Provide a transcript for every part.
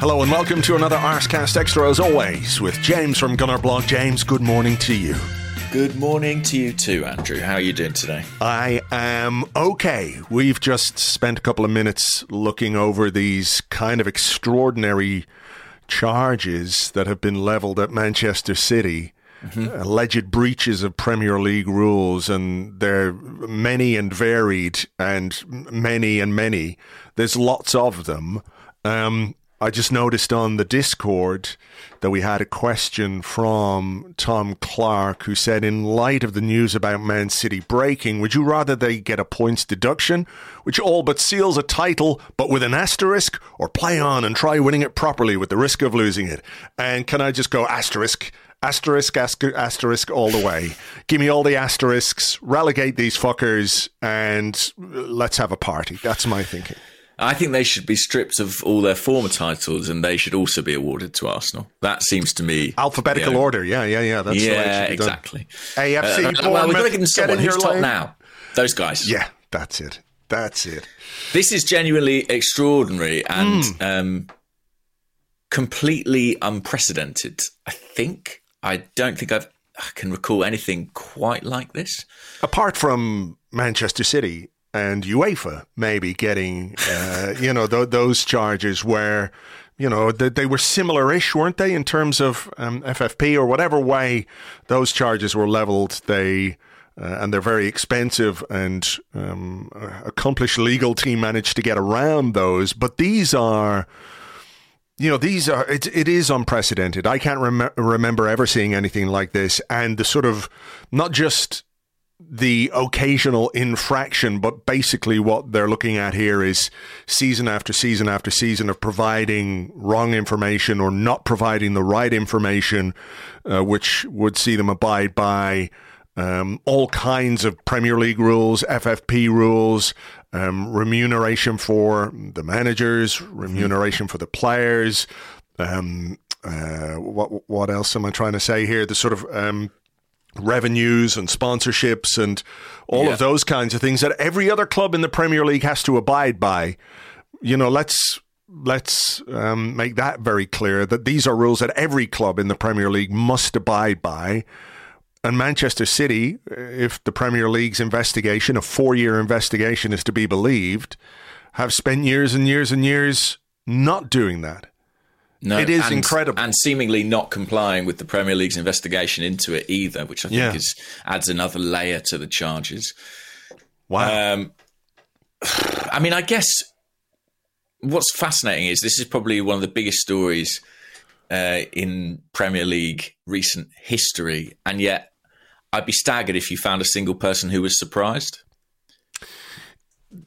Hello and welcome to another Arsecast Extra as always with James from Gunner Blog. James, good morning to you. Good morning to you too, Andrew. How are you doing today? I am okay. We've just spent a couple of minutes looking over these kind of extraordinary charges that have been leveled at Manchester City. Alleged breaches of Premier League rules, and they're many and varied, and many and many. There's lots of them. Um, I just noticed on the Discord that we had a question from Tom Clark who said, In light of the news about Man City breaking, would you rather they get a points deduction, which all but seals a title, but with an asterisk, or play on and try winning it properly with the risk of losing it? And can I just go asterisk? Asterisk, asterisk, asterisk all the way. Give me all the asterisks, relegate these fuckers, and let's have a party. That's my thinking. I think they should be stripped of all their former titles and they should also be awarded to Arsenal. That seems to me Alphabetical you know, order. Yeah, yeah, yeah. That's yeah, should be done. exactly. AFC. Uh, well, we've got to give them get someone in who's top lane. now. Those guys. Yeah, that's it. That's it. This is genuinely extraordinary and Hmm. um, completely unprecedented. I think. I don't think I've I can recall anything quite like this. Apart from Manchester City and UEFA, maybe getting, uh, you know, th- those charges where, you know, th- they were similar-ish, weren't they, in terms of um, FFP or whatever way those charges were leveled. They uh, and they're very expensive, and um, accomplished legal team managed to get around those. But these are you know these are it, it is unprecedented i can't rem- remember ever seeing anything like this and the sort of not just the occasional infraction but basically what they're looking at here is season after season after season of providing wrong information or not providing the right information uh, which would see them abide by um, all kinds of Premier League rules, FFP rules, um, remuneration for the managers, remuneration for the players. Um, uh, what what else am I trying to say here? The sort of um, revenues and sponsorships and all Yeah. of those kinds of things that every other club in the Premier League has to abide by. You know, let's let's um, make that very clear that these are rules that every club in the Premier League must abide by. And Manchester City, if the Premier League's investigation, a four year investigation, is to be believed, have spent years and years and years not doing that. No, It is and- incredible. and seemingly not complying with the Premier League's investigation into it either, which I think Yeah. is adds another layer to the charges. Wow. Um, I mean, I guess what's fascinating is this is probably one of the biggest stories uh, in Premier League recent history, and yet I'd be staggered if you found a single person who was surprised.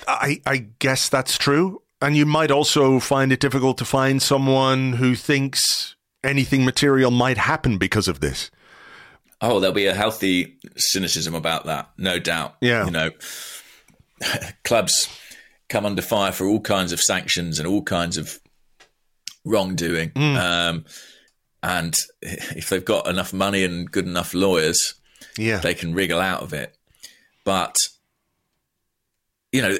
I, I guess that's true. And you might also find it difficult to find someone who thinks anything material might happen because of this. Oh, there'll be a healthy cynicism about that, no doubt. Yeah. You know, clubs come under fire for all kinds of sanctions and all kinds of wrongdoing. Um, and if they've got enough money and good enough lawyers, Yeah. they can wriggle out of it. But, you know,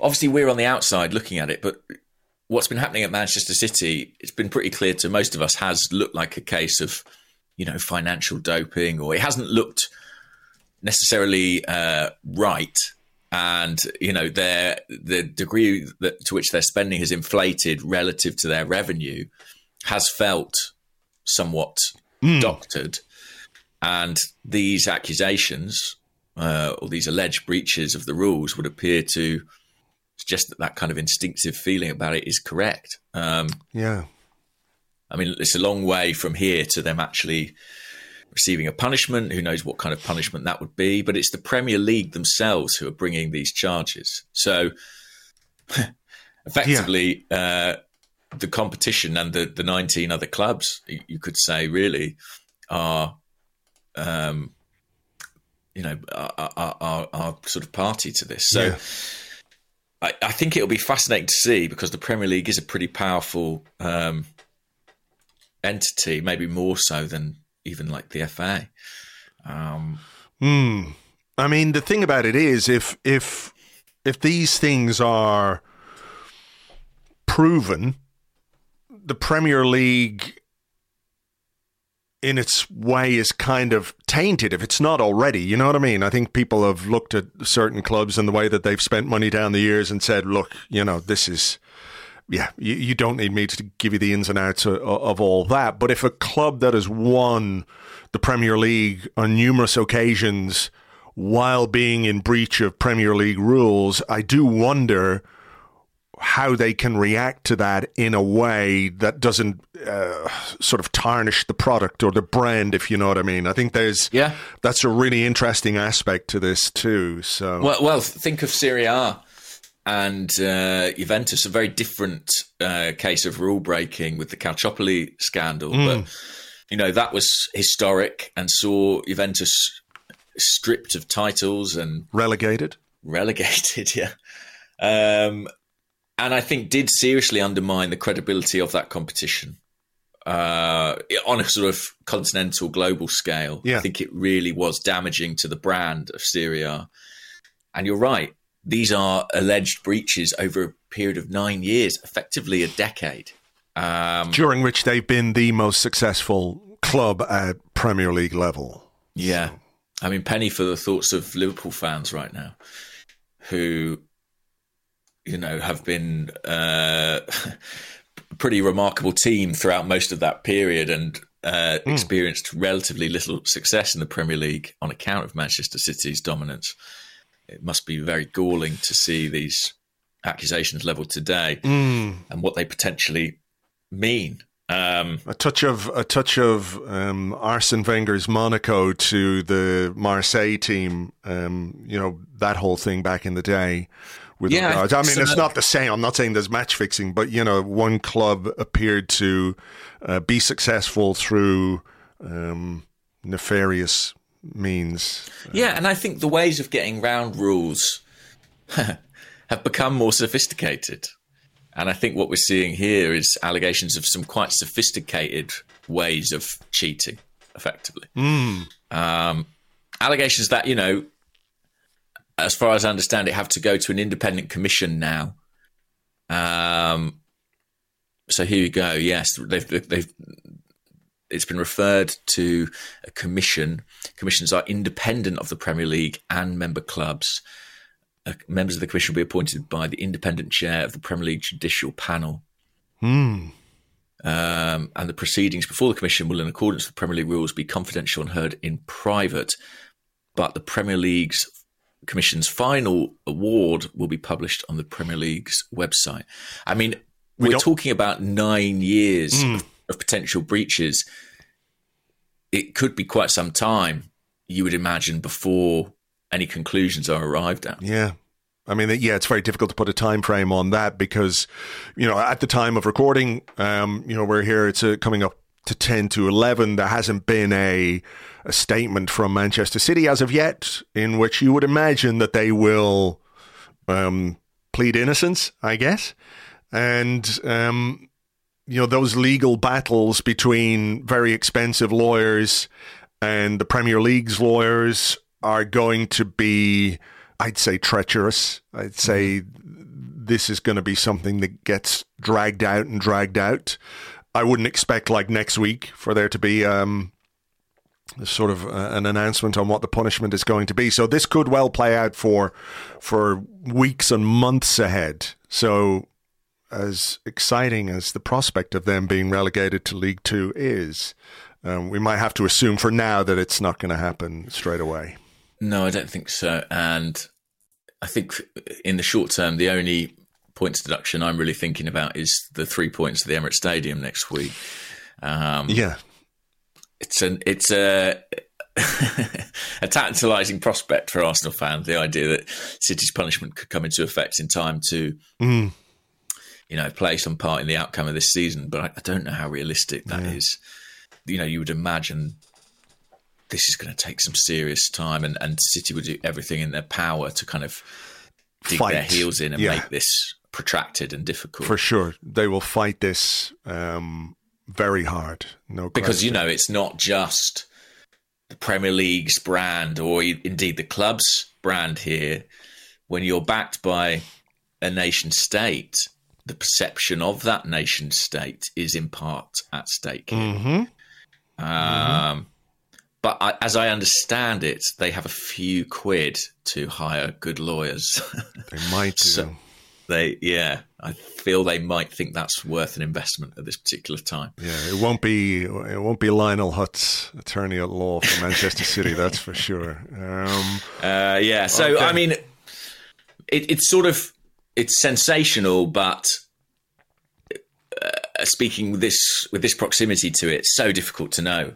obviously we're on the outside looking at it, but what's been happening at Manchester City, it's been pretty clear to most of us, has looked like a case of, you know, financial doping, or it hasn't looked necessarily uh, right. And you know, their the degree that, to which their spending has inflated relative to their revenue has felt somewhat doctored. And these accusations uh, or these alleged breaches of the rules would appear to suggest that that kind of instinctive feeling about it is correct. Um, Yeah. I mean, it's a long way from here to them actually receiving a punishment. Who knows what kind of punishment that would be? But it's the Premier League themselves who are bringing these charges. So effectively, yeah. uh, the competition and the, the 19 other clubs, you could say, really are, um, you know, are, are, are, sort of party to this. So yeah. I, I, think it'll be fascinating to see because the Premier League is a pretty powerful um, entity, maybe more so than even like the FA. Um, mm. I mean, the thing about it is, if if if these things are proven, the Premier League in its way is kind of tainted if it's not already. You know what I mean? I think people have looked at certain clubs and the way that they've spent money down the years and said, look, you know, this is yeah, you, you don't need me to give you the ins and outs of, of all that. But if a club that has won the Premier League on numerous occasions while being in breach of Premier League rules, I do wonder how they can react to that in a way that doesn't uh, sort of tarnish the product or the brand, if you know what I mean. I think there's yeah, that's a really interesting aspect to this too. So well, well think of Serie A and uh, Juventus, a very different uh, case of rule breaking with the Calciopoli scandal. Mm. But, you know, that was historic and saw Juventus stripped of titles and relegated. Relegated, yeah. Um, and I think did seriously undermine the credibility of that competition uh, on a sort of continental global scale. Yeah. I think it really was damaging to the brand of Serie A. And you're right these are alleged breaches over a period of nine years, effectively a decade. Um, During which they've been the most successful club at Premier League level. Yeah. So. I mean, penny for the thoughts of Liverpool fans right now who, you know, have been uh, a pretty remarkable team throughout most of that period and uh, mm. experienced relatively little success in the Premier League on account of Manchester City's dominance it must be very galling to see these accusations leveled today mm. and what they potentially mean. Um, a touch of a touch of um, Arsene Wenger's Monaco to the Marseille team. Um, you know that whole thing back in the day. With yeah, regards. I mean, so it's not the same. I'm not saying there's match fixing, but you know, one club appeared to uh, be successful through um, nefarious means. Yeah, and I think the ways of getting round rules have become more sophisticated. And I think what we're seeing here is allegations of some quite sophisticated ways of cheating, effectively. Mm. Um, allegations that, you know, as far as I understand it, have to go to an independent commission now. Um, so here you go. Yes, they've they've it's been referred to a commission. Commissions are independent of the Premier League and member clubs. Uh, members of the commission will be appointed by the independent chair of the Premier League judicial panel. Hmm. Um, and the proceedings before the commission will, in accordance with Premier League rules, be confidential and heard in private. But the Premier League's commission's final award will be published on the Premier League's website. I mean, we are talking about nine years mm. of of potential breaches, it could be quite some time, you would imagine, before any conclusions are arrived at. Yeah. I mean, yeah, it's very difficult to put a time frame on that because, you know, at the time of recording, um, you know, we're here, it's uh, coming up to 10 to 11. There hasn't been a, a statement from Manchester City as of yet in which you would imagine that they will um, plead innocence, I guess. And um, you know those legal battles between very expensive lawyers and the Premier League's lawyers are going to be, I'd say, treacherous. I'd say mm-hmm. this is going to be something that gets dragged out and dragged out. I wouldn't expect like next week for there to be um, sort of uh, an announcement on what the punishment is going to be. So this could well play out for for weeks and months ahead. So as exciting as the prospect of them being relegated to League Two is, um, we might have to assume for now that it's not going to happen straight away. No, I don't think so. And I think in the short term, the only points deduction I'm really thinking about is the three points at the Emirates Stadium next week. Um, yeah. it's an it's a a tantalising prospect for Arsenal fans. The idea that City's punishment could come into effect in time to, Mm. you know, play some part in the outcome of this season. But I, I don't know how realistic that is. You know, you would imagine this is going to take some serious time, and, and City would do everything in their power to kind of dig Fight. their heels in and Yeah. make this protracted and difficult. For sure, they will fight this um, very hard. No, because question. you know it's not just the Premier League's brand or indeed the club's brand here. When you're backed by a nation state, the perception of that nation state is in part at stake. here. Um, but I, as I understand it, they have a few quid to hire good lawyers. they might do. So- they, yeah, I feel they might think that's worth an investment at this particular time. yeah, it won't be it won't be Lionel Hutz's attorney at law for Manchester City. That's for sure. Um, Uh, yeah. So Okay. I mean, it, it's sort of it's sensational, but uh, speaking with this with this proximity to it, so difficult to know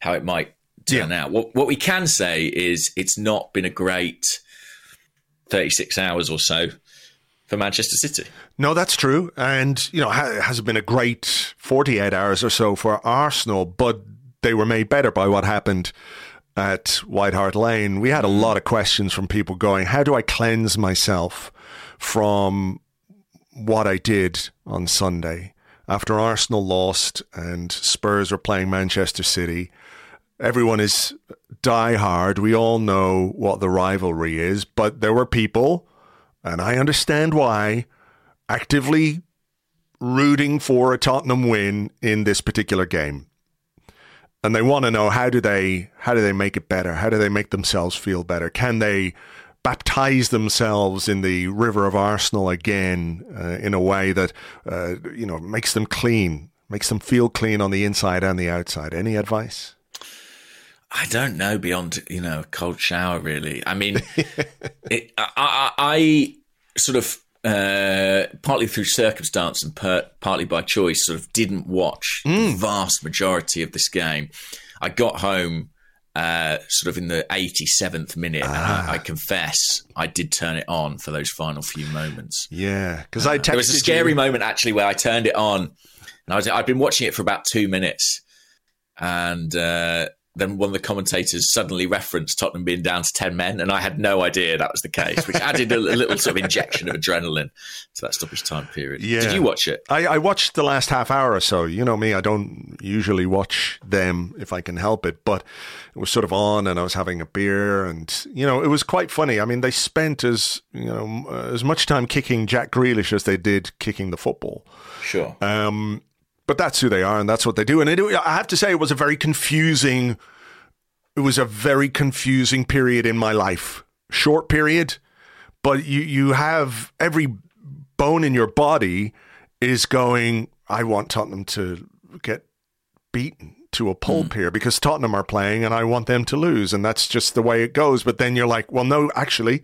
how it might turn out. What what we can say is it's not been a great thirty six hours or so for Manchester City. No, that's true. And, you know, it hasn't been a great 48 hours or so for Arsenal, but they were made better by what happened at White Hart Lane. We had a lot of questions from people going, how do I cleanse myself from what I did on Sunday after Arsenal lost and Spurs were playing Manchester City? Everyone is die hard. We all know what the rivalry is, but there were people, and I understand why, actively rooting for a Tottenham win in this particular game. And they want to know how do they how do they make it better? How do they make themselves feel better? Can they baptize themselves in the river of Arsenal again uh, in a way that uh, you know makes them clean, makes them feel clean on the inside and the outside? Any advice? I don't know beyond you know a cold shower. Really, I mean, it, I, I, I sort of uh, partly through circumstance and per, partly by choice, sort of didn't watch the vast majority of this game. I got home uh, sort of in the 87th minute, and I, I confess I did turn it on for those final few moments. Yeah, because I texted There was a scary you. moment actually where I turned it on, and I was I'd been watching it for about two minutes, and uh, then one of the commentators suddenly referenced Tottenham being down to ten men, and I had no idea that was the case, which added a, a little sort of injection of adrenaline to that stoppage time period. Yeah. Did you watch it? I, I watched the last half hour or so. You know me, I don't usually watch them if I can help it, but it was sort of on and I was having a beer and, you know, it was quite funny. I mean, they spent as, you know, as much time kicking Jack Grealish as they did kicking the football. Sure. Um, but that's who they are and that's what they do. And it, I have to say, it was a very confusing, it was a very confusing period in my life. Short period, but you, you have every bone in your body is going, I want Tottenham to get beaten to a pulp here because Tottenham are playing and I want them to lose. And that's just the way it goes. But then you're like, well, no, actually,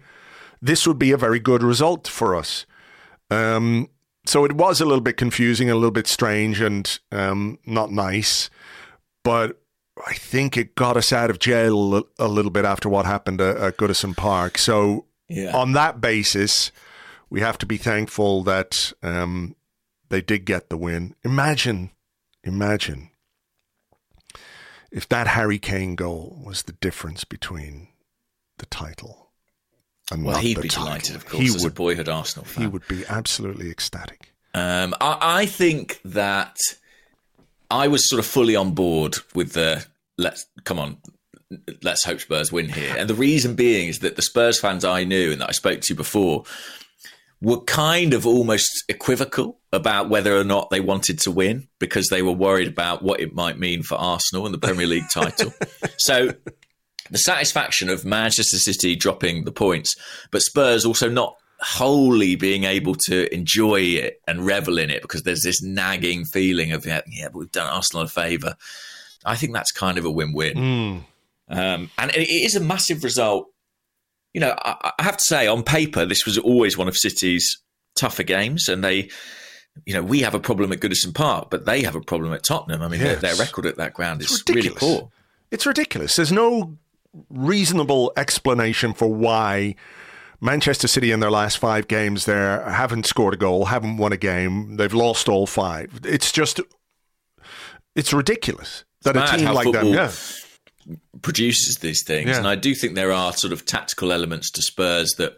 this would be a very good result for us. Um, so it was a little bit confusing, a little bit strange, and um, not nice. But I think it got us out of jail a, little bit after what happened at, at Goodison Park. So Yeah. on that basis, we have to be thankful that um, they did get the win. Imagine, imagine if that Harry Kane goal was the difference between the title well, he'd be title. delighted, of course, He as a would. boyhood Arsenal fan. He would be absolutely ecstatic. Um, I, I think that I was sort of fully on board with the let's come on, let's hope Spurs win here. And the reason being is that the Spurs fans I knew and that I spoke to before were kind of almost equivocal about whether or not they wanted to win because they were worried about what it might mean for Arsenal and the Premier League title. so the satisfaction of Manchester City dropping the points, but Spurs also not wholly being able to enjoy it and revel in it because there's this nagging feeling of yeah, yeah but we've done Arsenal a favour. I think that's kind of a win-win, Mm. um, and it is a massive result. You know, I, I have to say, on paper, this was always one of City's tougher games, and they you know, we have a problem at Goodison Park, but they have a problem at Tottenham. I mean, yes. their, their, record at that ground is really poor. It's ridiculous. There's no reasonable explanation for why Manchester City in their last five games there haven't scored a goal, haven't won a game. They've lost all five. It's just, it's ridiculous that it's a team like them, yeah. produces these things. Yeah. And I do think there are sort of tactical elements to Spurs that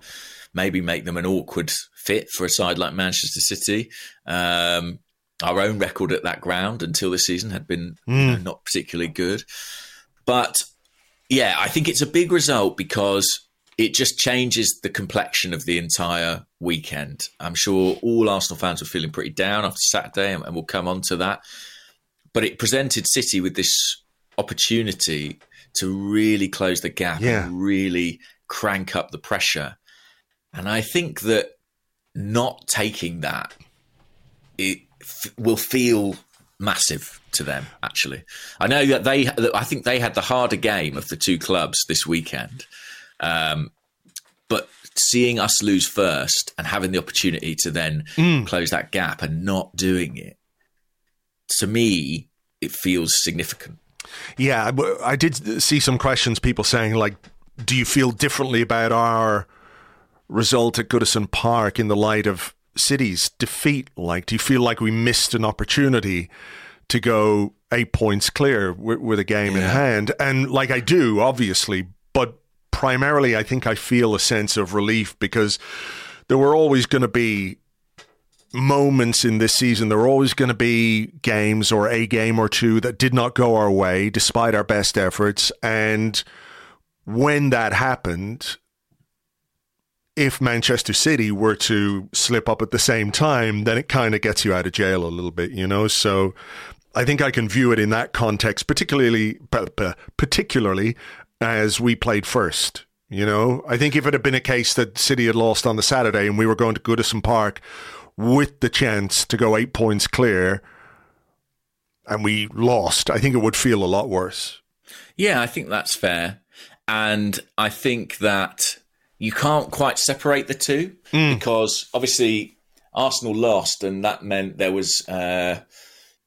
maybe make them an awkward fit for a side like Manchester City. Um, our own record at that ground until this season had been mm. you know, hmm. not particularly good. But yeah, I think it's a big result because it just changes the complexion of the entire weekend. I'm sure all Arsenal fans were feeling pretty down after Saturday, and, we'll come on to that. But it presented City with this opportunity to really close the gap yeah. and really crank up the pressure. And I think that not taking that it f- will feel massive to them actually i know that they i think they had the harder game of the two clubs this weekend um, but seeing us lose first and having the opportunity to then mm. close that gap and not doing it to me it feels significant yeah i did see some questions people saying like do you feel differently about our result at Goodison Park in the light of City's defeat? Like, do you feel like we missed an opportunity to go eight points clear with, with a game yeah. in hand? And like I do, obviously, but primarily, I think I feel a sense of relief because there were always going to be moments in this season. There were always going to be games or a game or two that did not go our way despite our best efforts. And when that happened, if Manchester City were to slip up at the same time, then it kind of gets you out of jail a little bit, you know? So I think I can view it in that context, particularly, particularly as we played first. You know, I think if it had been a case that City had lost on the Saturday and we were going to Goodison Park with the chance to go eight points clear and we lost, I think it would feel a lot worse. Yeah, I think that's fair. And I think that you can't quite separate the two mm. because obviously Arsenal lost, and that meant there was. Uh,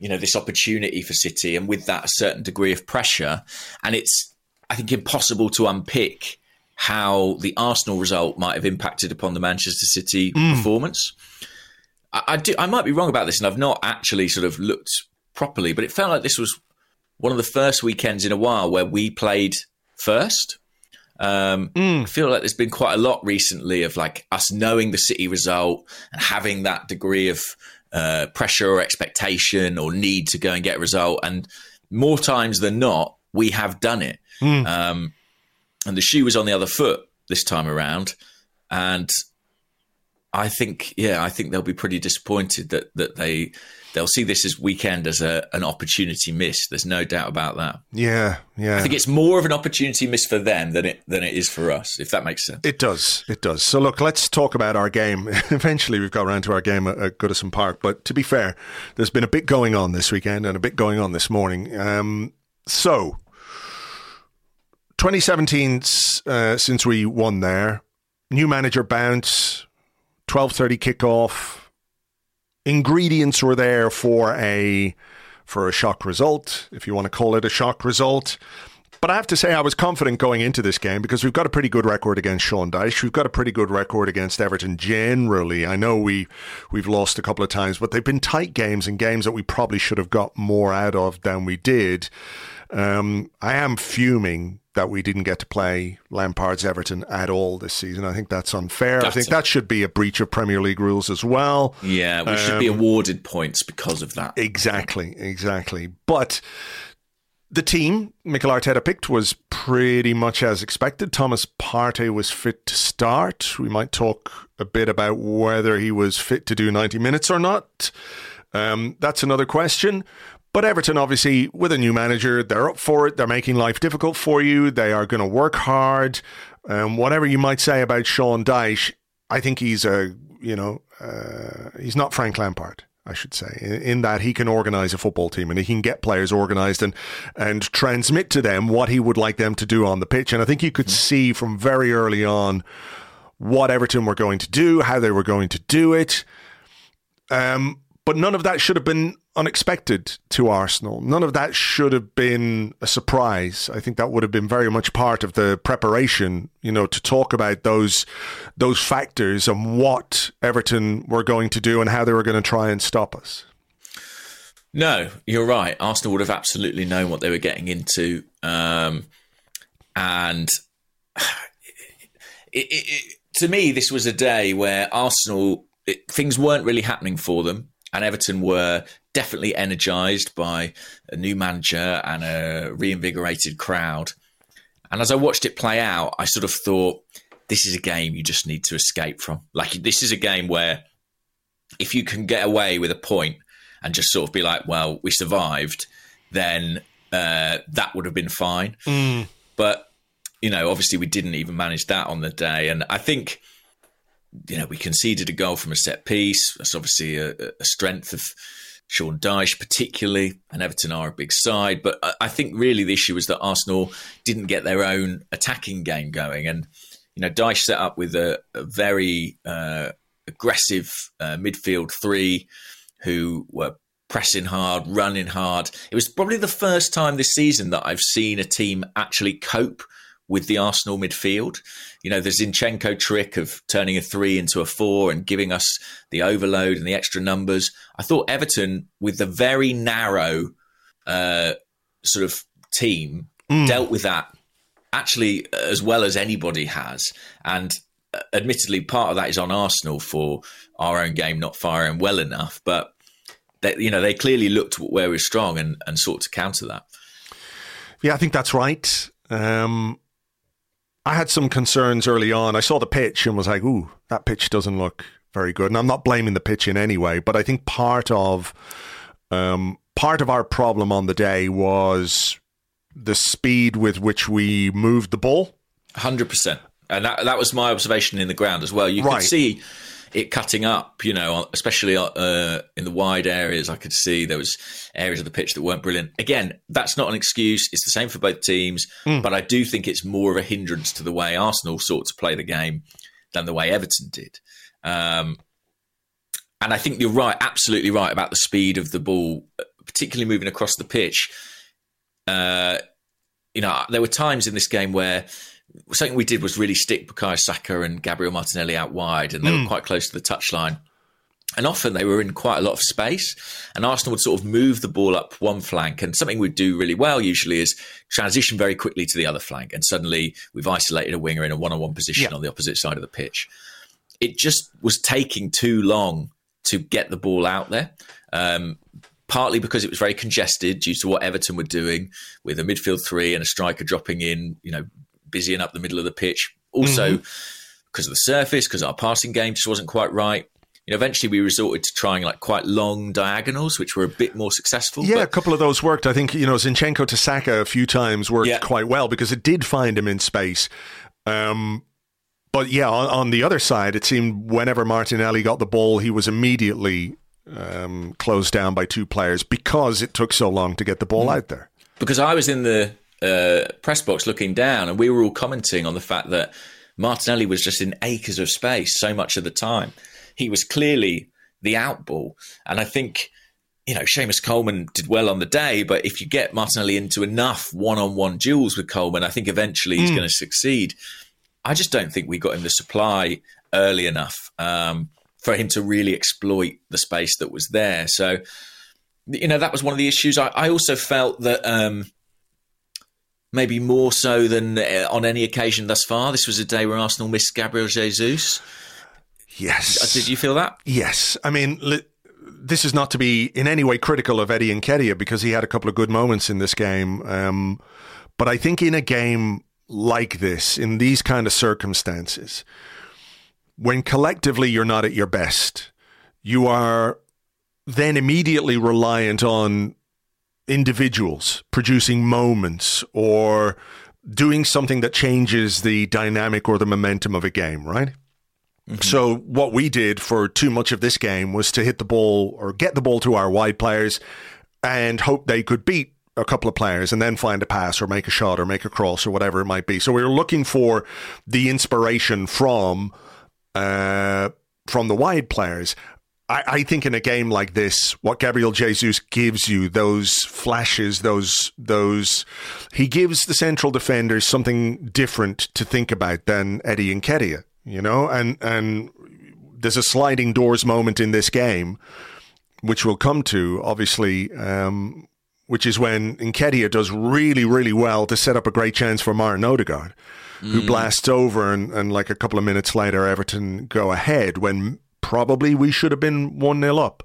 you know this opportunity for City, and with that a certain degree of pressure, and it's I think impossible to unpick how the Arsenal result might have impacted upon the Manchester City mm. performance. I, I, do, I might be wrong about this, and I've not actually sort of looked properly, but it felt like this was one of the first weekends in a while where we played first. Um, mm. I feel like there's been quite a lot recently of like us knowing the City result and having that degree of uh, pressure or expectation or need to go and get a result. And more times than not, we have done it. Mm. Um, and the shoe was on the other foot this time around. And I think, yeah, I think they'll be pretty disappointed that that they they'll see this as weekend as a, an opportunity miss. There's no doubt about that. Yeah, yeah. I think it's more of an opportunity miss for them than it than it is for us, if that makes sense. It does. It does. So look, let's talk about our game. Eventually, we've got around to our game at, at Goodison Park. But to be fair, there's been a bit going on this weekend and a bit going on this morning. Um, so. 2017 uh, since we won there new manager bounce 12:30 kickoff ingredients were there for a for a shock result, if you want to call it a shock result. But I have to say, I was confident going into this game because we've got a pretty good record against Sean Dyche. We've got a pretty good record against Everton generally. I know we we've lost a couple of times, but they've been tight games and games that we probably should have got more out of than we did. Um, I am fuming that we didn't get to play Lampard's Everton at all this season. I think that's unfair. That's I think that should be a breach of Premier League rules as well. Yeah, we um, should be um, awarded points because of that. Exactly, exactly. But the team Mikel Arteta picked was pretty much as expected. Thomas Partey was fit to start. We might talk a bit about whether he was fit to do 90 minutes or not. Um, that's another question. But Everton, obviously, with a new manager, they're up for it. They're making life difficult for you. They are going to work hard. Um, whatever you might say about Sean Dyche, I think he's a, you know, uh, he's not Frank Lampard. I should say, in, in, that he can organize a football team and he can get players organized and and transmit to them what he would like them to do on the pitch. And I think you could mm-hmm. see from very early on what Everton were going to do, how they were going to do it. Um, but none of that should have been unexpected to Arsenal. None of that should have been a surprise. I think that would have been very much part of the preparation, you know, to talk about those those factors and what Everton were going to do and how they were going to try and stop us. No, you're right. Arsenal would have absolutely known what they were getting into, um, and it, it, it, to me, this was a day where Arsenal things weren't really happening for them and Everton were definitely energised by a new manager and a reinvigorated crowd. And as I watched it play out, I sort of thought, this is a game you just need to escape from. Like, this is a game where if you can get away with a point and just sort of be like, well, we survived, then uh, that would have been fine. Mm. But, you know, obviously we didn't even manage that on the day. And I think you know, we conceded a goal from a set piece. That's obviously a, a strength of Sean Dyche, particularly, and Everton are a big side. But I, think really the issue was that Arsenal didn't get their own attacking game going. And, you know, Dyche set up with a, a very uh, aggressive uh, midfield three who were pressing hard, running hard. It was probably the first time this season that I've seen a team actually cope with the Arsenal midfield. You know, the Zinchenko trick of turning a three into a four and giving us the overload and the extra numbers. I thought Everton, with the very narrow uh, sort of team, mm. dealt with that actually as well as anybody has. And uh, admittedly, part of that is on Arsenal for our own game not firing well enough. But they, you know, they clearly looked where we're strong and, and sought to counter that. Yeah, I think that's right. Um, I had some concerns early on. I saw the pitch and was like, ooh, that pitch doesn't look very good. And I'm not blaming the pitch in any way, but I think part of um, part of our problem on the day was the speed with which we moved the ball. Hundred percent, and that that was my observation in the ground as well. You right. could see it cutting up, you know, especially uh, in the wide areas. I could see there was areas of the pitch that weren't brilliant. Again, that's not an excuse. It's the same for both teams, mm. but I do think it's more of a hindrance to the way Arsenal sought to play the game than the way Everton did. Um, and I think you're right, absolutely right about the speed of the ball, particularly moving across the pitch. Uh, you know, there were times in this game where something we did was really stick Bukayo Saka and Gabriel Martinelli out wide, and they mm. were quite close to the touchline. And often they were in quite a lot of space, and Arsenal would sort of move the ball up one flank. And something we'd do really well usually is transition very quickly to the other flank, and suddenly we've isolated a winger in a one-on-one position yeah. on the opposite side of the pitch. It just was taking too long to get the ball out there. Um, partly because it was very congested due to what Everton were doing with a midfield three and a striker dropping in, you know, busying up the middle of the pitch. Also, mm-hmm. because of the surface, because our passing game just wasn't quite right. You know, eventually we resorted to trying like quite long diagonals, which were a bit more successful. Yeah, but- a couple of those worked. I think you know Zinchenko to Saka a few times worked yeah. quite well because it did find him in space. Um, but yeah, on, on, the other side, it seemed whenever Martinelli got the ball, he was immediately um, closed down by two players because it took so long to get the ball mm. out there. Because I was in the uh, press box looking down, and we were all commenting on the fact that Martinelli was just in acres of space so much of the time. He was clearly the outball, and I think you know Seamus Coleman did well on the day, but if you get Martinelli into enough one-on-one duels with Coleman, I think eventually he's mm. going to succeed. I just don't think we got him the supply early enough um, for him to really exploit the space that was there. So, you know, that was one of the issues. I, I also felt that um, maybe more so than uh, on any occasion thus far. This was a day where Arsenal missed Gabriel Jesus. Yes. Uh, did you feel that? Yes. I mean, li- this is not to be in any way critical of Eddie Nketiah because he had a couple of good moments in this game. Um, but I think in a game like this, in these kind of circumstances, when collectively you're not at your best, you are then immediately reliant on individuals producing moments or doing something that changes the dynamic or the momentum of a game, right? Mm-hmm. So what we did for too much of this game was to hit the ball or get the ball to our wide players and hope they could beat a couple of players and then find a pass or make a shot or make a cross or whatever it might be. So we were looking for the inspiration from uh, from the wide players. I, I, think in a game like this, what Gabriel Jesus gives you, those flashes, those those he gives the central defenders something different to think about than Eddie Nketiah, you know, and and there's a sliding doors moment in this game, which we'll come to, obviously, um, which is when Nketiah does really, really well to set up a great chance for Martin Odegaard, mm. who blasts over and, and like a couple of minutes later, Everton go ahead when probably we should have been 1 0 up.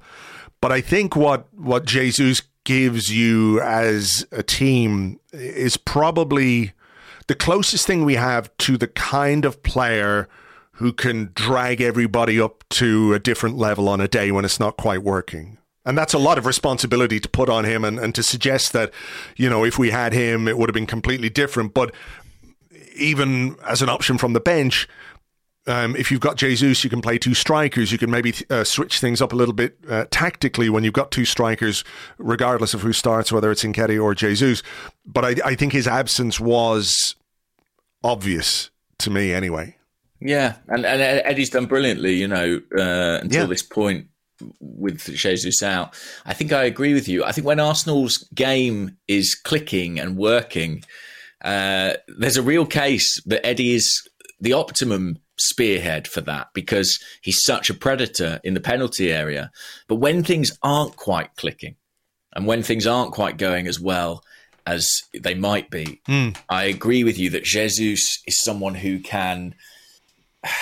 But I think what, what Jesus gives you as a team is probably the closest thing we have to the kind of player who can drag everybody up to a different level on a day when it's not quite working. And that's a lot of responsibility to put on him and, and to suggest that, you know, if we had him, it would have been completely different. But even as an option from the bench, um, if you've got Jesus, you can play two strikers. You can maybe uh, switch things up a little bit uh, tactically when you've got two strikers, regardless of who starts, whether it's Nketiah or Jesus. But I, I think his absence was obvious to me anyway. Yeah, and, and Eddie's done brilliantly, you know, uh, until yeah. this point with Jesus out. I think I agree with you. I think when Arsenal's game is clicking and working, uh, there's a real case that Eddie is the optimum spearhead for that because he's such a predator in the penalty area. But when things aren't quite clicking and when things aren't quite going as well as they might be, mm. I agree with you that Jesus is someone who can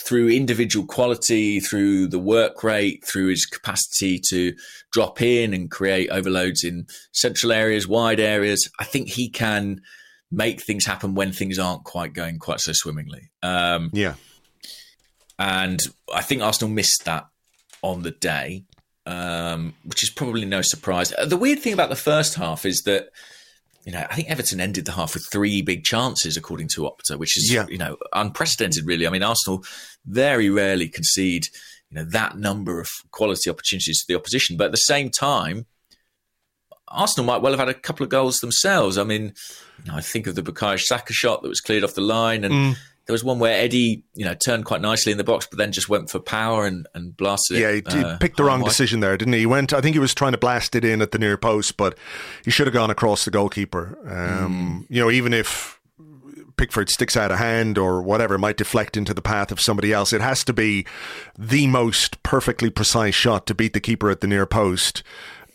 through individual quality, through the work rate, through his capacity to drop in and create overloads in central areas, wide areas, I think he can make things happen when things aren't quite going quite so swimmingly. Um, yeah. And I think Arsenal missed that on the day, um, which is probably no surprise. The weird thing about the first half is that you know, I think Everton ended the half with three big chances, according to Opta, which is, yeah. you know, unprecedented, really. I mean, Arsenal very rarely concede, you know, that number of quality opportunities to the opposition. But at the same time, Arsenal might well have had a couple of goals themselves. I mean, you know, I think of the Bukayo Saka shot that was cleared off the line and mm. There was one where Eddie, you know, turned quite nicely in the box, but then just went for power and, and blasted yeah, it. Yeah, he, uh, picked the wrong decision there, didn't he? He went. I think he was trying to blast it in at the near post, but he should have gone across the goalkeeper. Um, mm. You know, even if Pickford sticks out a hand or whatever might deflect into the path of somebody else. It has to be the most perfectly precise shot to beat the keeper at the near post.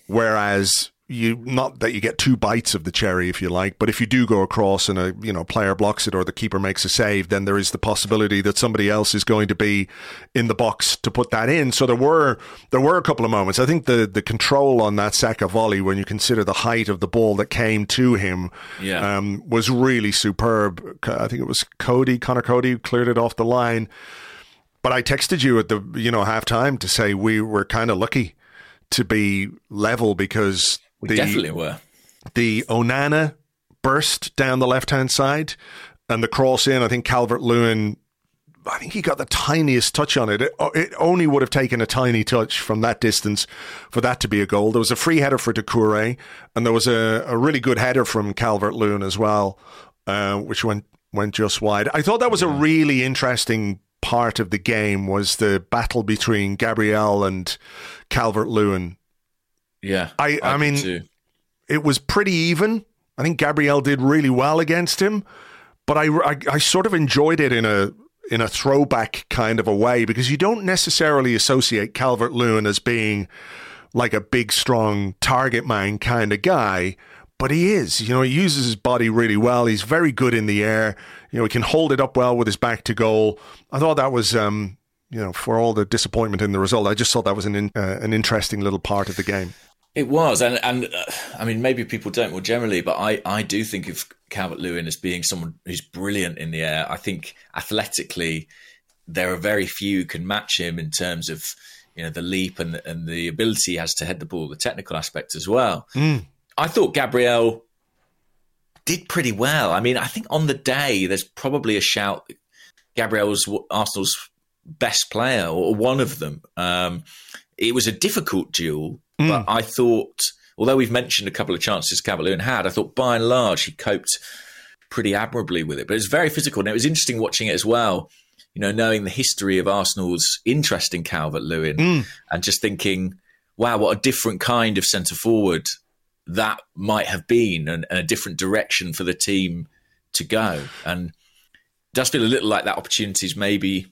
Whereas you not that you get two bites of the cherry if you like but if you do go across and a you know player blocks it or the keeper makes a save then there is the possibility that somebody else is going to be in the box to put that in. So there were there were a couple of moments. I think the the control on that Saka volley when you consider the height of the ball that came to him yeah. um, was really superb. I think it was Coady Conor Coady cleared it off the line. But i texted you at the you know half time to say we were kind of lucky to be level because we the, definitely were. The Onana burst down the left hand side and the cross in. I think Calvert Lewin. I think he got the tiniest touch on it. it. it. only would have taken a tiny touch from that distance for that to be a goal. There was a free header for Doucouré, and there was a, a really good header from Calvert Lewin as well, uh, which went went just wide. I thought that was a really interesting part of the game was the battle between Gabriel and Calvert Lewin yeah, I I, I mean, too. it was pretty even. I think Gabriel did really well against him, but I, I, I sort of enjoyed it in a in a throwback kind of a way because you don't necessarily associate Calvert Lewin as being like a big, strong target man kind of guy, but he is. You know, he uses his body really well. He's very good in the air. You know, he can hold it up well with his back to goal. I thought that was, um, you know, for all the disappointment in the result, I just thought that was an in, uh, an interesting little part of the game. It was, and and uh, I mean, maybe people don't more generally, but I I do think of Calvert Lewin as being someone who's brilliant in the air. I think athletically, there are very few can match him in terms of you know the leap and and the ability he has to head the ball, the technical aspect as well. Mm. I thought Gabriel did pretty well. I mean, I think on the day there's probably a shout. Gabriel was Arsenal's best player or one of them. Um, it was a difficult duel Mm. But I thought, although we've mentioned a couple of chances Calvert-Lewin had, I thought by and large he coped pretty admirably with it. But it was very physical, and it was interesting watching it as well. you know, knowing the history of Arsenal's interest in Calvert Lewin Mm. and just thinking, wow, what a different kind of centre forward that might have been and, and a different direction for the team to go. And it does feel a little like that opportunity's maybe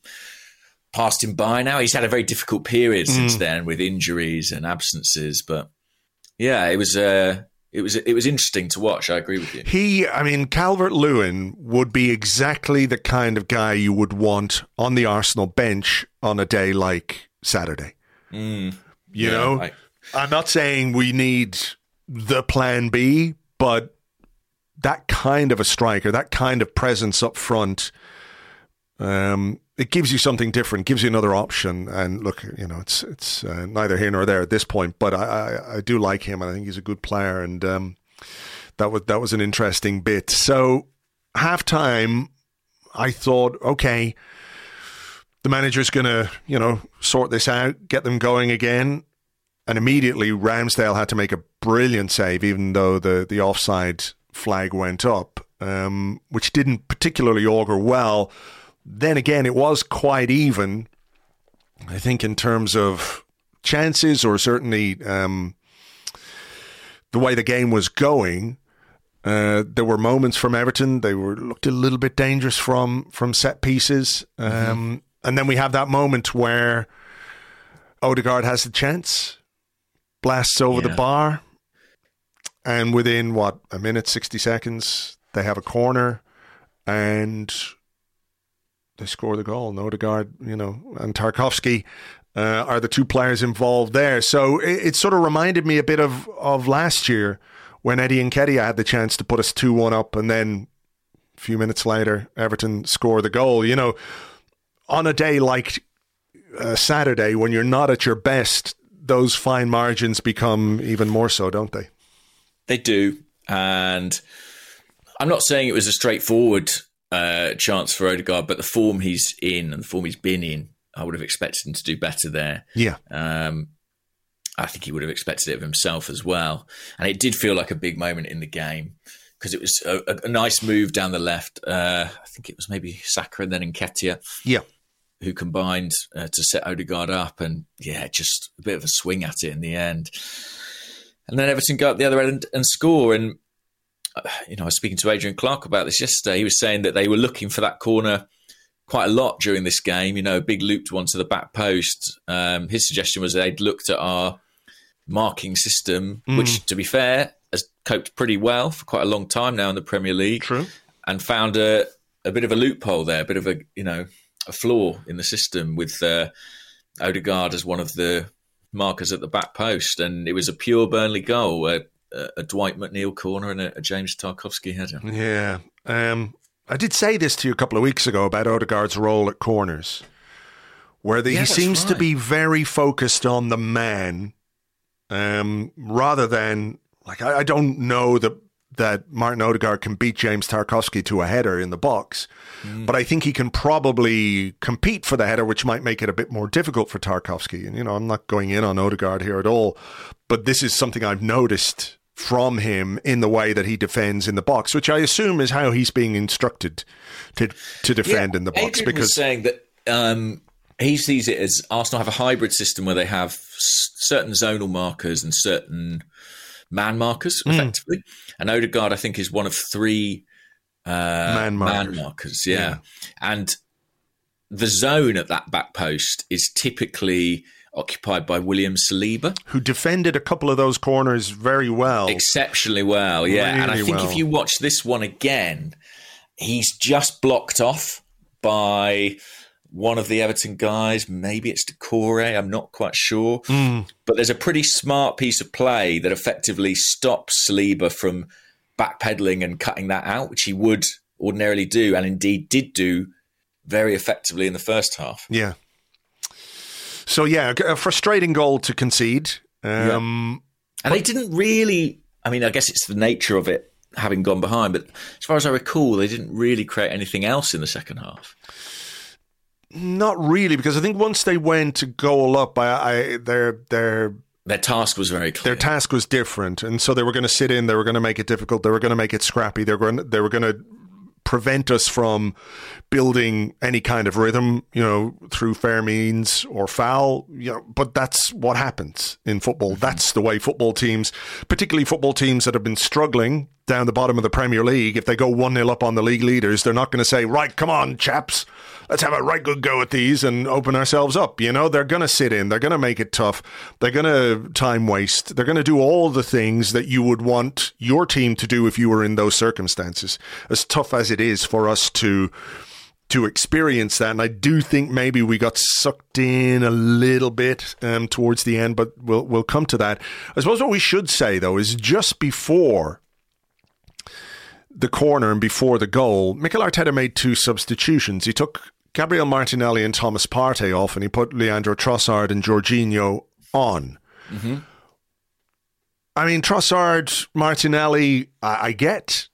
passed him by now. He's had a very difficult period since then with injuries and absences. But yeah, it was uh, it was it was interesting to watch. I agree with you. He, I mean, Calvert Lewin would be exactly the kind of guy you would want on the Arsenal bench on a day like Saturday. Mm, You yeah, know, I- I'm not saying we need the plan B, but that kind of a striker, that kind of presence up front, um, it gives you something different, gives you another option. And look, you know, it's it's uh, neither here nor there at this point, but I, I, I do like him, and I think he's a good player, and um, that was that was an interesting bit. So halftime, I thought, okay, the manager's going to you know sort this out, get them going again. And immediately Ramsdale had to make a brilliant save, even though the, the offside flag went up, um, which didn't particularly augur well. Then again, it was quite even, I think, in terms of chances or certainly um, the way the game was going. Uh, there were moments from Everton; they were looked a little bit dangerous from from set pieces, um, and then we have that moment where Odegaard has the chance, blasts over the bar, and within what a minute, sixty seconds, they have a corner, and they score the goal. And you know, and Tarkowski uh, are the two players involved there. So it, it sort of reminded me a bit of of last year when Eddie Nketiah had the chance to put us two one up, and then a few minutes later, Everton score the goal. You know, on a day like uh, Saturday when you're not at your best, those fine margins become even more so, don't they? They do, and I'm not saying it was a straightforward uh, chance for Odegaard, but the form he's in and the form he's been in, I would have expected him to do better there. Yeah. Um, I think he would have expected it of himself as well, and it did feel like a big moment in the game because it was a, a, nice move down the left. Uh, I think it was maybe Saka and then Nketiah Yeah. who combined uh, to set Odegaard up, and yeah, just a bit of a swing at it in the end. And then Everton go up the other end and score. And you know, I was speaking to Adrian Clarke about this yesterday. He was saying that they were looking for that corner quite a lot during this game. You know, a big looped one to the back post. Um, his suggestion was they'd looked at our marking system, which, to be fair, has coped pretty well for quite a long time now in the Premier League True. and found a, a bit of a loophole there, a bit of a you know a flaw in the system with uh, Odegaard as one of the markers at the back post, and it was a pure Burnley goal, a, a Dwight McNeil corner and a, a James Tarkowski header. Yeah. Um, I did say this to you a couple of weeks ago about Odegaard's role at corners, where the, Yeah, he seems to be very focused on the man, um, rather than like I, I don't know that that Martin Odegaard can beat James Tarkowski to a header in the box, Mm. but I think he can probably compete for the header, which might make it a bit more difficult for Tarkowski. And you know, I'm not going in on Odegaard here at all, but this is something I've noticed from him in the way that he defends in the box, which I assume is how he's being instructed to to defend in the box. Adrian because was saying that um, he sees it as Arsenal have a hybrid system where they have s- certain zonal markers and certain man markers, Hmm. effectively. And Odegaard, I think, is one of three uh, Man markers. markers. Yeah. and the zone at that back post is typically occupied by William Saliba who defended a couple of those corners very well. exceptionally well. Yeah, and I think well. if you watch this one again, he's just blocked off by one of the Everton guys. Maybe it's Doucouré. I'm not quite sure. Mm. But there's a pretty smart piece of play that effectively stops Saliba from backpedaling and cutting that out, which he would ordinarily do, and indeed did do very effectively in the first half. Yeah. So yeah, a frustrating goal to concede. Um, And they didn't really. I mean, I guess it's the nature of it having gone behind, but as far as I recall, they didn't really create anything else in the second half. Not really, because I think once they went to goal up, I, I their their Their task was very clear. their task was different, and so they were going to sit in. They were going to make it difficult. They were going to make it scrappy. They were going. They were going to prevent us from building any kind of rhythm, you know, through fair means or foul. You know, but that's what happens in football. Mm-hmm. That's the way football teams, particularly football teams that have been struggling down the bottom of the Premier League, if they go 1 0 up on the league leaders, they're not going to say, right, come on, chaps, let's have a right good go at these and open ourselves up. You know, they're going to sit in, they're going to make it tough, they're going to time waste, they're going to do all the things that you would want your team to do if you were in those circumstances. As tough as it is for us to to experience that. And I do think maybe we got sucked in a little bit um, towards the end, but we'll we'll come to that. I suppose what we should say though is just before the corner and before the goal, Mikel Arteta made two substitutions. He took Gabriel Martinelli and Thomas Partey off, and he put Leandro Trossard and Jorginho on. Mm-hmm. I mean, Trossard, Martinelli, I, I get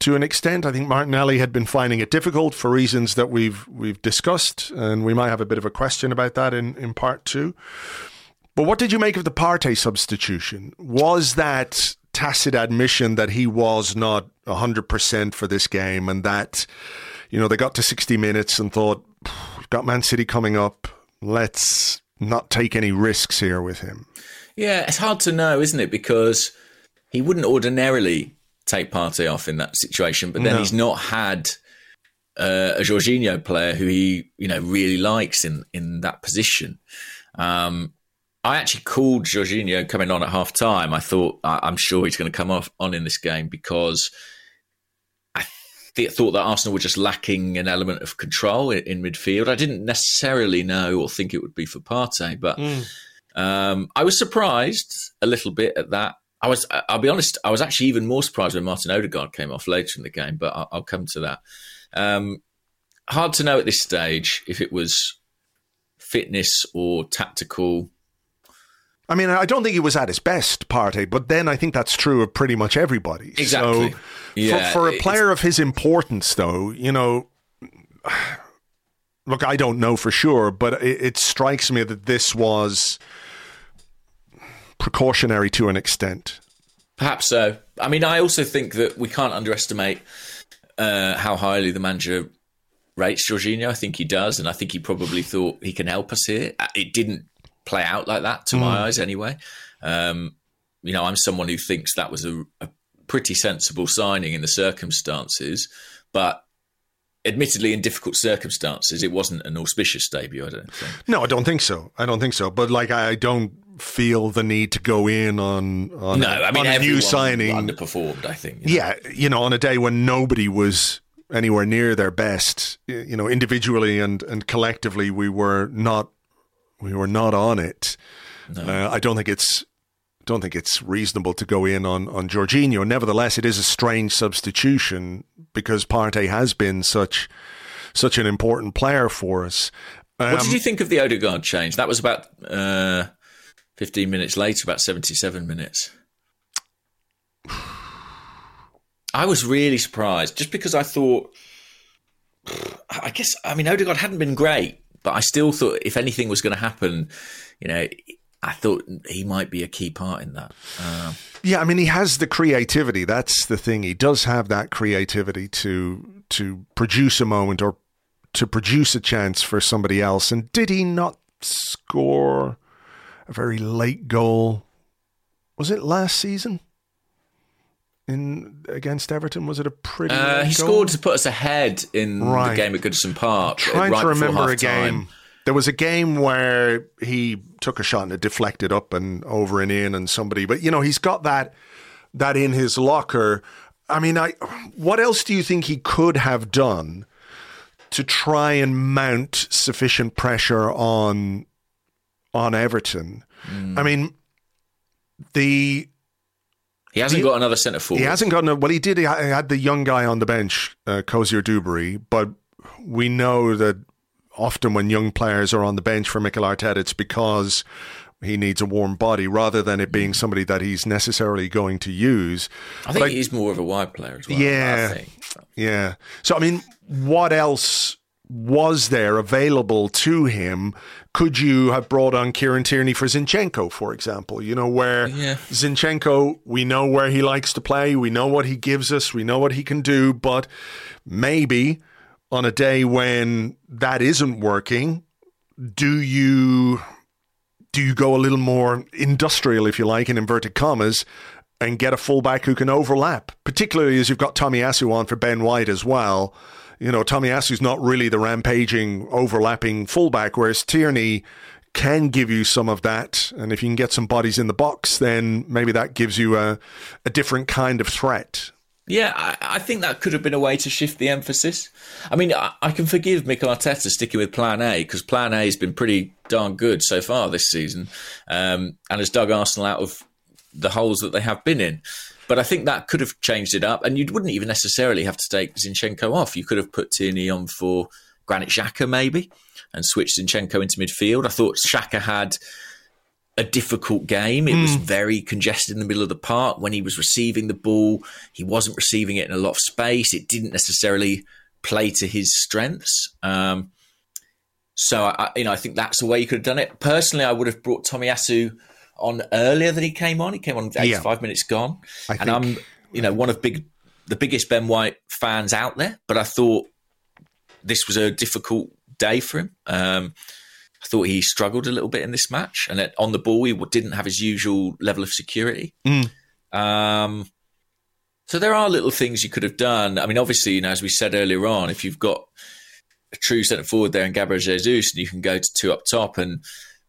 to an extent. I think Martinelli had been finding it difficult for reasons that we've we've discussed, and we might have a bit of a question about that in, in part two. But what did you make of the Partey substitution? Was that tacit admission that he was not 100% for this game and that, you know, they got to 60 minutes and thought, got Man City coming up. Let's not take any risks here with him. Yeah, it's hard to know, isn't it? Because he wouldn't ordinarily take Partey off in that situation, but then no. he's not had uh, a Jorginho player who he, you know, really likes in in that position. Um, I actually called Jorginho coming on at half time. I thought I'm sure he's going to come off on in this game because I th- thought that Arsenal were just lacking an element of control in, in, midfield. I didn't necessarily know or think it would be for Partey, but mm. um, I was surprised a little bit at that. I was, I'll be honest, I was actually even more surprised when Martin Odegaard came off later in the game, but I'll, I'll come to that. Um, hard to know at this stage if it was fitness or tactical I mean, I don't think he was at his best, Partey, but then I think that's true of pretty much everybody. Exactly. So yeah, for, for a player of his importance, though, you know, look, I don't know for sure, but it, it strikes me that this was precautionary to an extent. Perhaps so. I mean, I also think that we can't underestimate uh, how highly the manager rates Jorginho. I think he does, and I think he probably thought he can help us here. It didn't play out like that to mm. my eyes anyway. Um, you know, I'm someone who thinks that was a, a pretty sensible signing in the circumstances, but admittedly in difficult circumstances it wasn't an auspicious debut i don't think no i don't think so i don't think so but like i don't feel the need to go in on on, no, I mean, on a new signing underperformed i think you know? yeah you know on a day when nobody was anywhere near their best you know individually and and collectively we were not we were not on it. No. Uh, I don't think it's don't think it's reasonable to go in on on Jorginho. Nevertheless, it is a strange substitution because Partey has been such such an important player for us. Um, what did you think of the Odegaard change? That was about uh, 15 minutes later, about 77 minutes. I was really surprised just because I thought, I guess, I mean, Odegaard hadn't been great but I still thought if anything was going to happen, you know, I thought he might be a key part in that. Uh, yeah, I mean, he has the creativity. That's the thing. He does have that creativity to to produce a moment or to produce a chance for somebody else. And did he not score a very late goal? Was it last season? In against Everton? Was it a pretty? Uh, he goal? scored to put us ahead in right. the game at Goodison Park. Trying right to remember a game. There was a game where he took a shot and it deflected up and over and in, and somebody. But you know, he's got that that in his locker. I mean, I what else do you think he could have done to try and mount sufficient pressure on on Everton? Mm. I mean, the he hasn't he, got another centre forward. He hasn't got no. Well, he did. He had the young guy on the bench, uh, Cozier-Duberry, but we know that often when young players are on the bench for Mikel Arteta, it's because he needs a warm body rather than it being somebody that he's necessarily going to use. I think he's more of a wide player as well. Yeah, yeah. So I mean, what else was there available to him, could you have brought on Kieran Tierney for Zinchenko, for example? You know, where Yeah. Zinchenko, we know where he likes to play, we know what he gives us, we know what he can do, but maybe on a day when that isn't working, do you do you go a little more industrial, if you like, in inverted commas, and get a fullback who can overlap, particularly as you've got Tomiyasu on for Ben White as well. You know, Tomiyasu's not really the rampaging, overlapping fullback, whereas Tierney can give you some of that. And if you can get some bodies in the box, then maybe that gives you a, a different kind of threat. Yeah, I, I think that could have been a way to shift the emphasis. I mean, I, I can forgive Mikel Arteta sticking with Plan A because Plan A has been pretty darn good so far this season, um, and has dug Arsenal out of the holes that they have been in. But I think that could have changed it up, and you wouldn't even necessarily have to take Zinchenko off. You could have put Tierney on for Granit Xhaka maybe, and switched Zinchenko into midfield. I thought Xhaka had a difficult game. It was very congested in the middle of the park. When he was receiving the ball, he wasn't receiving it in a lot of space. It didn't necessarily play to his strengths. Um, so I, you know, I think that's the way you could have done it. Personally, I would have brought Tomiyasu on earlier than he came on. He came on 85 minutes gone, I and I'm you know one of big the biggest Ben White fans out there. But I thought this was a difficult day for him. Um, I thought he struggled a little bit in this match, and that on the ball he didn't have his usual level of security. Um, so there are little things you could have done. I mean, obviously, you know, as we said earlier on, if you've got a true centre forward there in Gabriel Jesus, and you can go to two up top and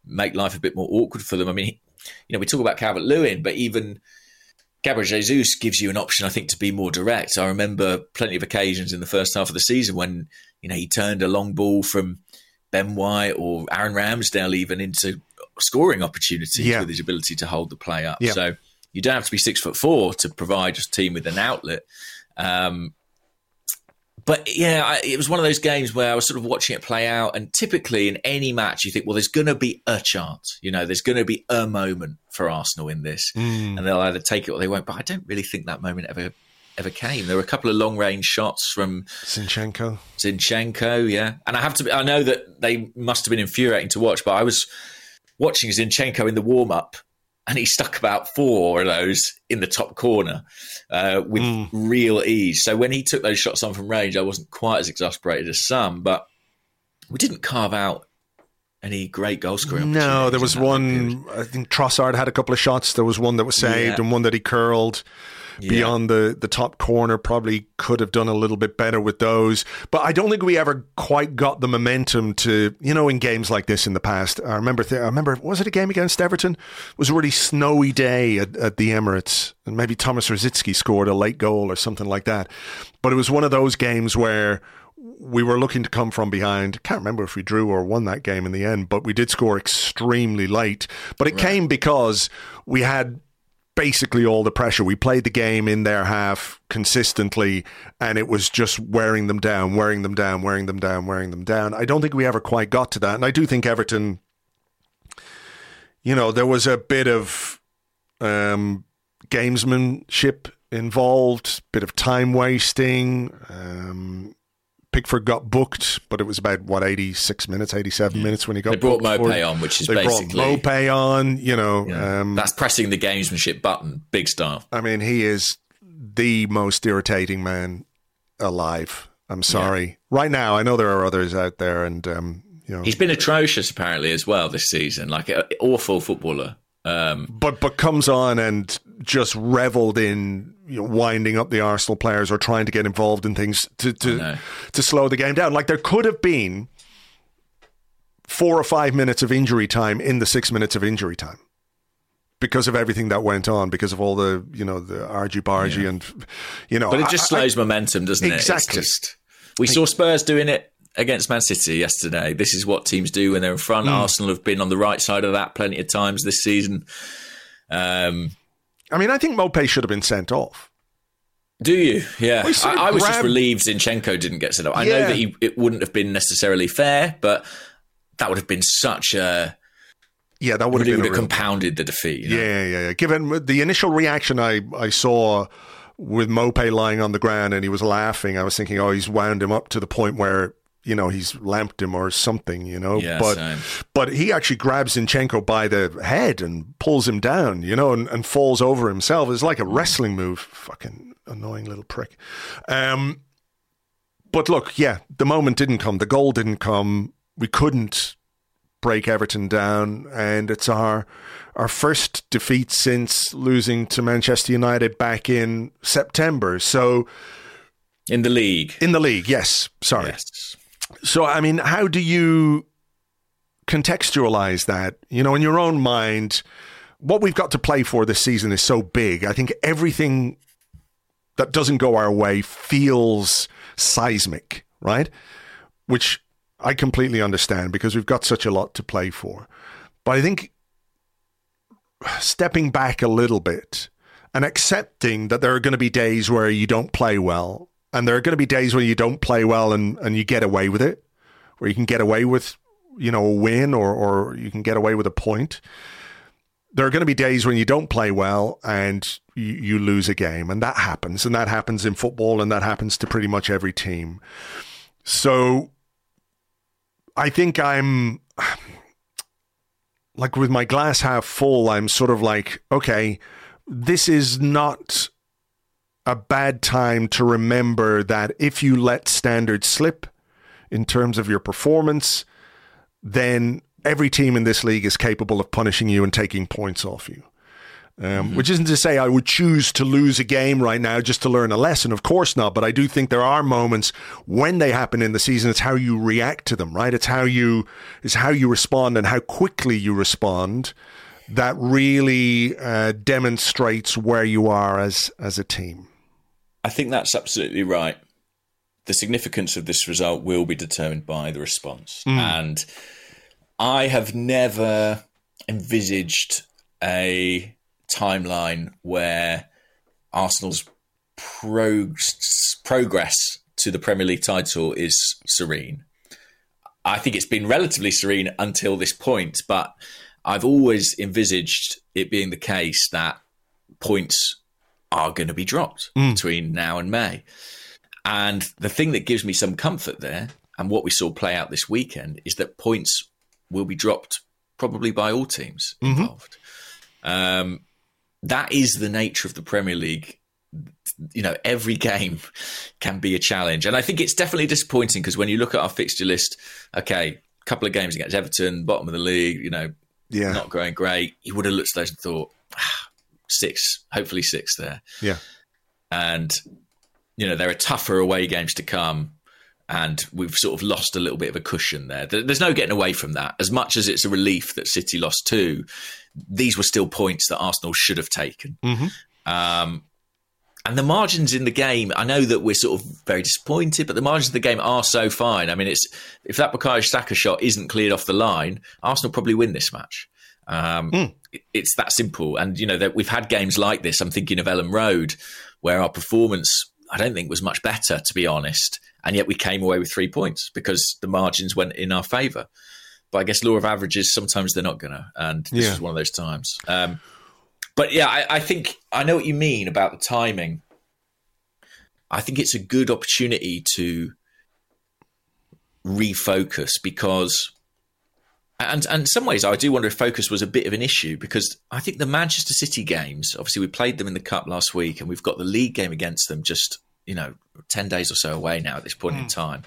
make life a bit more awkward for them. I mean, you know, we talk about Calvert Lewin, but even Gabriel Jesus gives you an option, I think, to be more direct. I remember plenty of occasions in the first half of the season when you know he turned a long ball from Ben White or Aaron Ramsdale even into scoring opportunities Yeah. with his ability to hold the play up. Yeah. So you don't have to be six foot four to provide a team with an outlet. Um, but yeah, I, it was one of those games where I was sort of watching it play out, and typically in any match, you think, well, there's going to be a chance, you know, there's going to be a moment for Arsenal in this, hmm. and they'll either take it or they won't. But I don't really think that moment ever ever came. There were a couple of long range shots from Zinchenko. Zinchenko, yeah, and I have to. Be, I know that they must have been infuriating to watch, but I was watching Zinchenko in the warm up, and he stuck about four of those in the top corner uh, with real ease. So when he took those shots on from range, I wasn't quite as exasperated as some, but we didn't carve out any great goal scoring. No, there was one. I think Trossard had a couple of shots. There was one that was saved Yeah. and one that he curled Yeah. beyond the, the top corner. Probably could have done a little bit better with those. But I don't think we ever quite got the momentum to, you know, in games like this in the past. I remember, th- I remember, was it a game against Everton? It was a really snowy day at, at the Emirates. And maybe Tomas Rosicky scored a late goal or something like that. But it was one of those games where we were looking to come from behind. Can't remember if we drew or won that game in the end, but we did score extremely late. But it came because we had basically all the pressure. We played the game in their half consistently, and it was just wearing them down, wearing them down, wearing them down, wearing them down. I don't think we ever quite got to that. And I do think Everton, you know, there was a bit of um, gamesmanship involved, bit of time wasting. Um, Pickford got booked, but it was about what eighty six minutes, eighty seven minutes when he got. They brought booked for on, which is they basically brought Maupay on. You know, Yeah. um, that's pressing the gamesmanship button, big style. I mean, he is the most irritating man alive. I'm sorry. Right now, I know there are others out there, and um, you know, He's been atrocious apparently as well this season, like an awful footballer. Um, but but comes on and just reveled in you know, winding up the Arsenal players or trying to get involved in things to to, to slow the game down. Like there could have been four or five minutes of injury time in the six minutes of injury time. Because of everything that went on, because of all the you know the argy bargy and you know, But it just I- slows momentum, doesn't Exactly. it? Exactly. we saw Spurs doing it against Man City yesterday. This is what teams do when they're in front. Hmm. Arsenal have been on the right side of that plenty of times this season. Um, I mean, I think Maupay should have been sent off. do you? Yeah. We sort of I, I was just relieved Zinchenko didn't get sent off. I know that he, it wouldn't have been necessarily fair, but that would have been such a. Yeah, that would have would been have a real compounded the defeat. You know? Yeah, yeah, yeah. Given the initial reaction I, I saw with Maupay lying on the ground and he was laughing, I was thinking, oh, he's wound him up to the point where you know he's lamped him or something, you know. Yeah, but same. but he actually grabs Zinchenko by the head and pulls him down, you know, and, and falls over himself. It's like a wrestling move. Fucking annoying little prick. Um, but look, yeah, the moment didn't come. The goal didn't come. We couldn't break Everton down, and it's our our first defeat since losing to Manchester United back in September. So In the league. in the league, yes. Sorry. Yes. So, I mean, how do you contextualize that? You know, in your own mind, what we've got to play for this season is so big. I think everything that doesn't go our way feels seismic, right? Which I completely understand because we've got such a lot to play for. But I think stepping back a little bit and accepting that there are going to be days where you don't play well and there are going to be days where you don't play well and, and you get away with it where you can get away with you know a win or, or you can get away with a point. There are going to be days when you don't play well and you, you lose a game and that happens and that happens in football and that happens to pretty much every team. So i think i'm like with my glass half full, I'm sort of like, okay, this is not a bad time to remember that if you let standards slip in terms of your performance, then every team in this league is capable of punishing you and taking points off you. Um, Which isn't to say I would choose to lose a game right now just to learn a lesson. Of course not. But I do think there are moments when they happen in the season. It's how you react to them, right? It's how you it's how you respond and how quickly you respond that really uh, demonstrates where you are as as a team. I think that's absolutely right. The significance of this result will be determined by the response. Mm. And I have never envisaged a timeline where Arsenal's prog- progress to the Premier League title is serene. I think it's been relatively serene until this point, but I've always envisaged it being the case that points are going to be dropped between now and May. And the thing that gives me some comfort there, and what we saw play out this weekend, is that points will be dropped probably by all teams involved. Um, that is the nature of the Premier League. You know, every game can be a challenge. And I think it's definitely disappointing because when you look at our fixture list, okay, a couple of games against Everton, bottom of the league, you know, Yeah. not going great. You would have looked at those and thought, ah, six, hopefully six there. Yeah. and you know there are tougher away games to come and we've sort of lost a little bit of a cushion there. There- there's no getting away from that. As much as it's a relief that city lost two these were still points that arsenal should have taken. Um, and the margins in the game i know that we're sort of very disappointed but the margins of the game are so fine. I mean it's if that Bukayo Saka shot isn't cleared off the line arsenal probably win this match um, it- It's that simple, and you know that we've had games like this. I'm thinking of Elland Road, where our performance I don't think was much better, to be honest, and yet we came away with three points because the margins went in our favour. But I guess law of averages sometimes they're not gonna, and this Yeah. is one of those times. Um, but yeah, I, I think I know what you mean about the timing. I think it's a good opportunity to refocus because and, and in some ways, I do wonder if focus was a bit of an issue because I think the Manchester City games, obviously, we played them in the Cup last week and we've got the league game against them just, you know, 10 days or so away now at this point in hmm. time.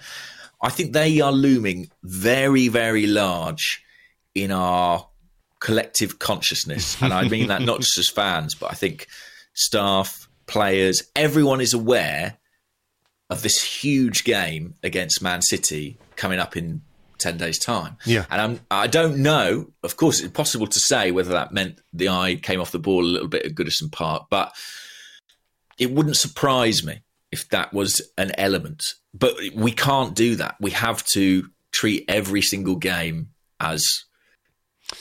I think they are looming very, very large in our collective consciousness. And I mean that not just as fans, but I think staff, players, everyone is aware of this huge game against Man City coming up in 10 days' time. Yeah. And I'm, I don't know, of course, it's impossible to say whether that meant the eye came off the ball a little bit at Goodison Park, but it wouldn't surprise me if that was an element. But we can't do that. We have to treat every single game as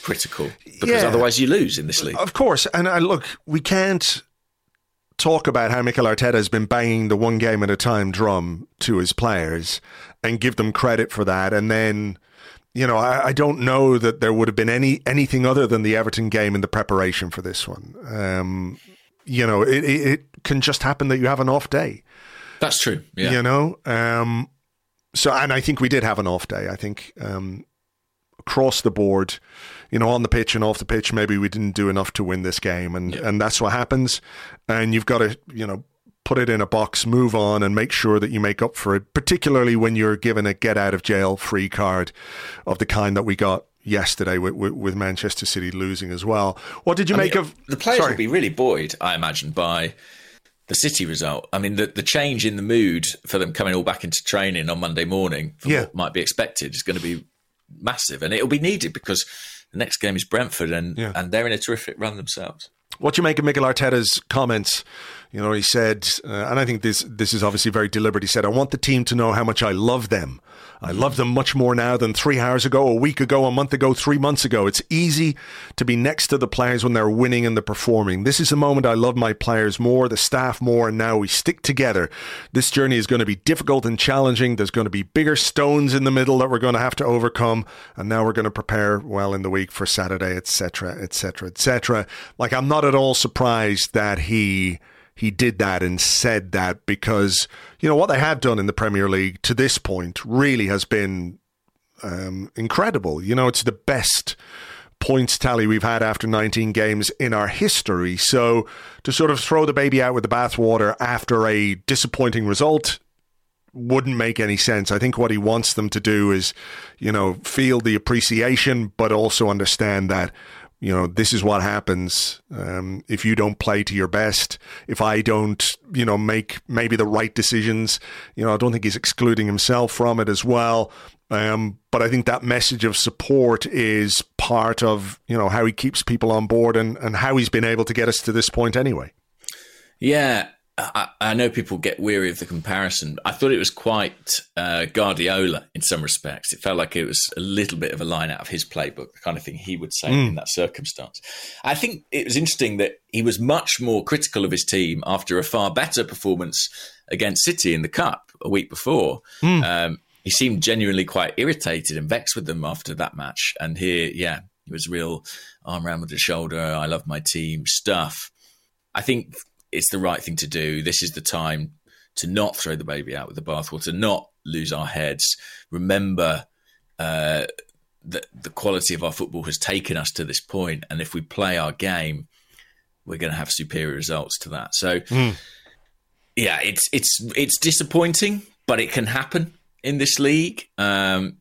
critical because Yeah. otherwise you lose in this league. Of course, and I look, we can't talk about how Mikel Arteta has been banging the one game at a time drum to his players and give them credit for that, and then. You know, I, I don't know that there would have been any anything other than the Everton game in the preparation for this one. Um, you know, it, it, it can just happen that you have an off day. That's true. Yeah. You know, um, so, and I think we did have an off day. I think um, across the board, you know, on the pitch and off the pitch, maybe we didn't do enough to win this game, and and that's what happens. And you've got to, you know, put it in a box, move on, and make sure that you make up for it. Particularly when you're given a get out of jail free card of the kind that we got yesterday with, with, with Manchester City losing as well. What did you I make mean, of the players? Sorry. Will be really buoyed, I imagine, by the City result. I mean, the, the change in the mood for them coming all back into training on Monday morning, yeah. what might be expected, is going to be massive, and it'll be needed because the next game is Brentford, and yeah. and they're in a terrific run themselves. What do you make of Mikel Arteta's comments? You know, he said, uh, and I think this this is obviously very deliberate. He said, "I want the team to know how much I love them. I love them much more now than three hours ago, a week ago, a month ago, three months ago. It's easy to be next to the players when they're winning and they're performing. This is the moment I love my players more, the staff more, and now we stick together. This journey is going to be difficult and challenging. There's going to be bigger stones in the middle that we're going to have to overcome, and now we're going to prepare well in the week for Saturday, etc., etc., etc. Like I'm not at all surprised that he he did that and said that because you know what they have done in the Premier League to this point really has been um, incredible. You know, it's the best points tally we've had after 19 games in our history. So to sort of throw the baby out with the bathwater after a disappointing result wouldn't make any sense. I think what he wants them to do is, you know, feel the appreciation, but also understand that you know, this is what happens um, if you don't play to your best. If I don't, you know, make maybe the right decisions, you know, I don't think he's excluding himself from it as well. Um, but I think that message of support is part of, you know, how he keeps people on board and, and how he's been able to get us to this point anyway. Yeah. I, I, know people get weary of the comparison. I thought it was quite uh, Guardiola in some respects. It felt like it was a little bit of a line out of his playbook, the kind of thing he would say mm. in that circumstance. I think it was interesting that he was much more critical of his team after a far better performance against City in the Cup a week before. Mm. Um, he seemed genuinely quite irritated and vexed with them after that match. And here, yeah, he was real arm around with the shoulder. I love my team stuff. I think it's the right thing to do. This is the time to not throw the baby out with the bathwater, not lose our heads. Remember uh, that the quality of our football has taken us to this point, and if we play our game, we're going to have superior results to that. So, mm. yeah, it's it's it's disappointing, but it can happen in this league, um,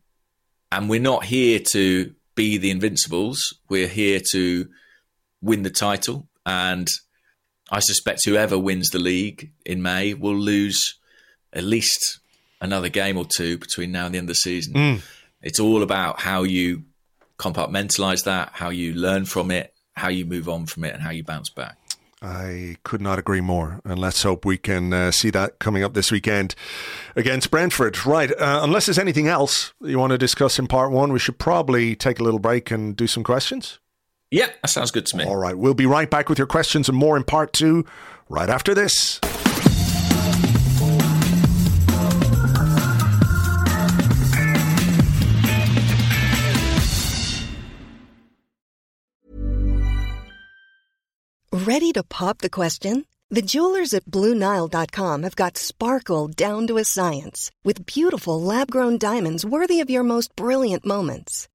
and we're not here to be the Invincibles. We're here to win the title, and I suspect whoever wins the league in May will lose at least another game or two between now and the end of the season. Mm. It's all about how you compartmentalize that, how you learn from it, how you move on from it, and how you bounce back. I could not agree more. And let's hope we can uh, see that coming up this weekend against Brentford. Right. Uh, unless there's anything else you want to discuss in part one, we should probably take a little break and do some questions. Yeah, that sounds good to me. All right. We'll be right back with your questions and more in part two right after this. Ready to pop the question? The jewelers at Bluenile.com have got sparkle down to a science with beautiful lab grown diamonds worthy of your most brilliant moments.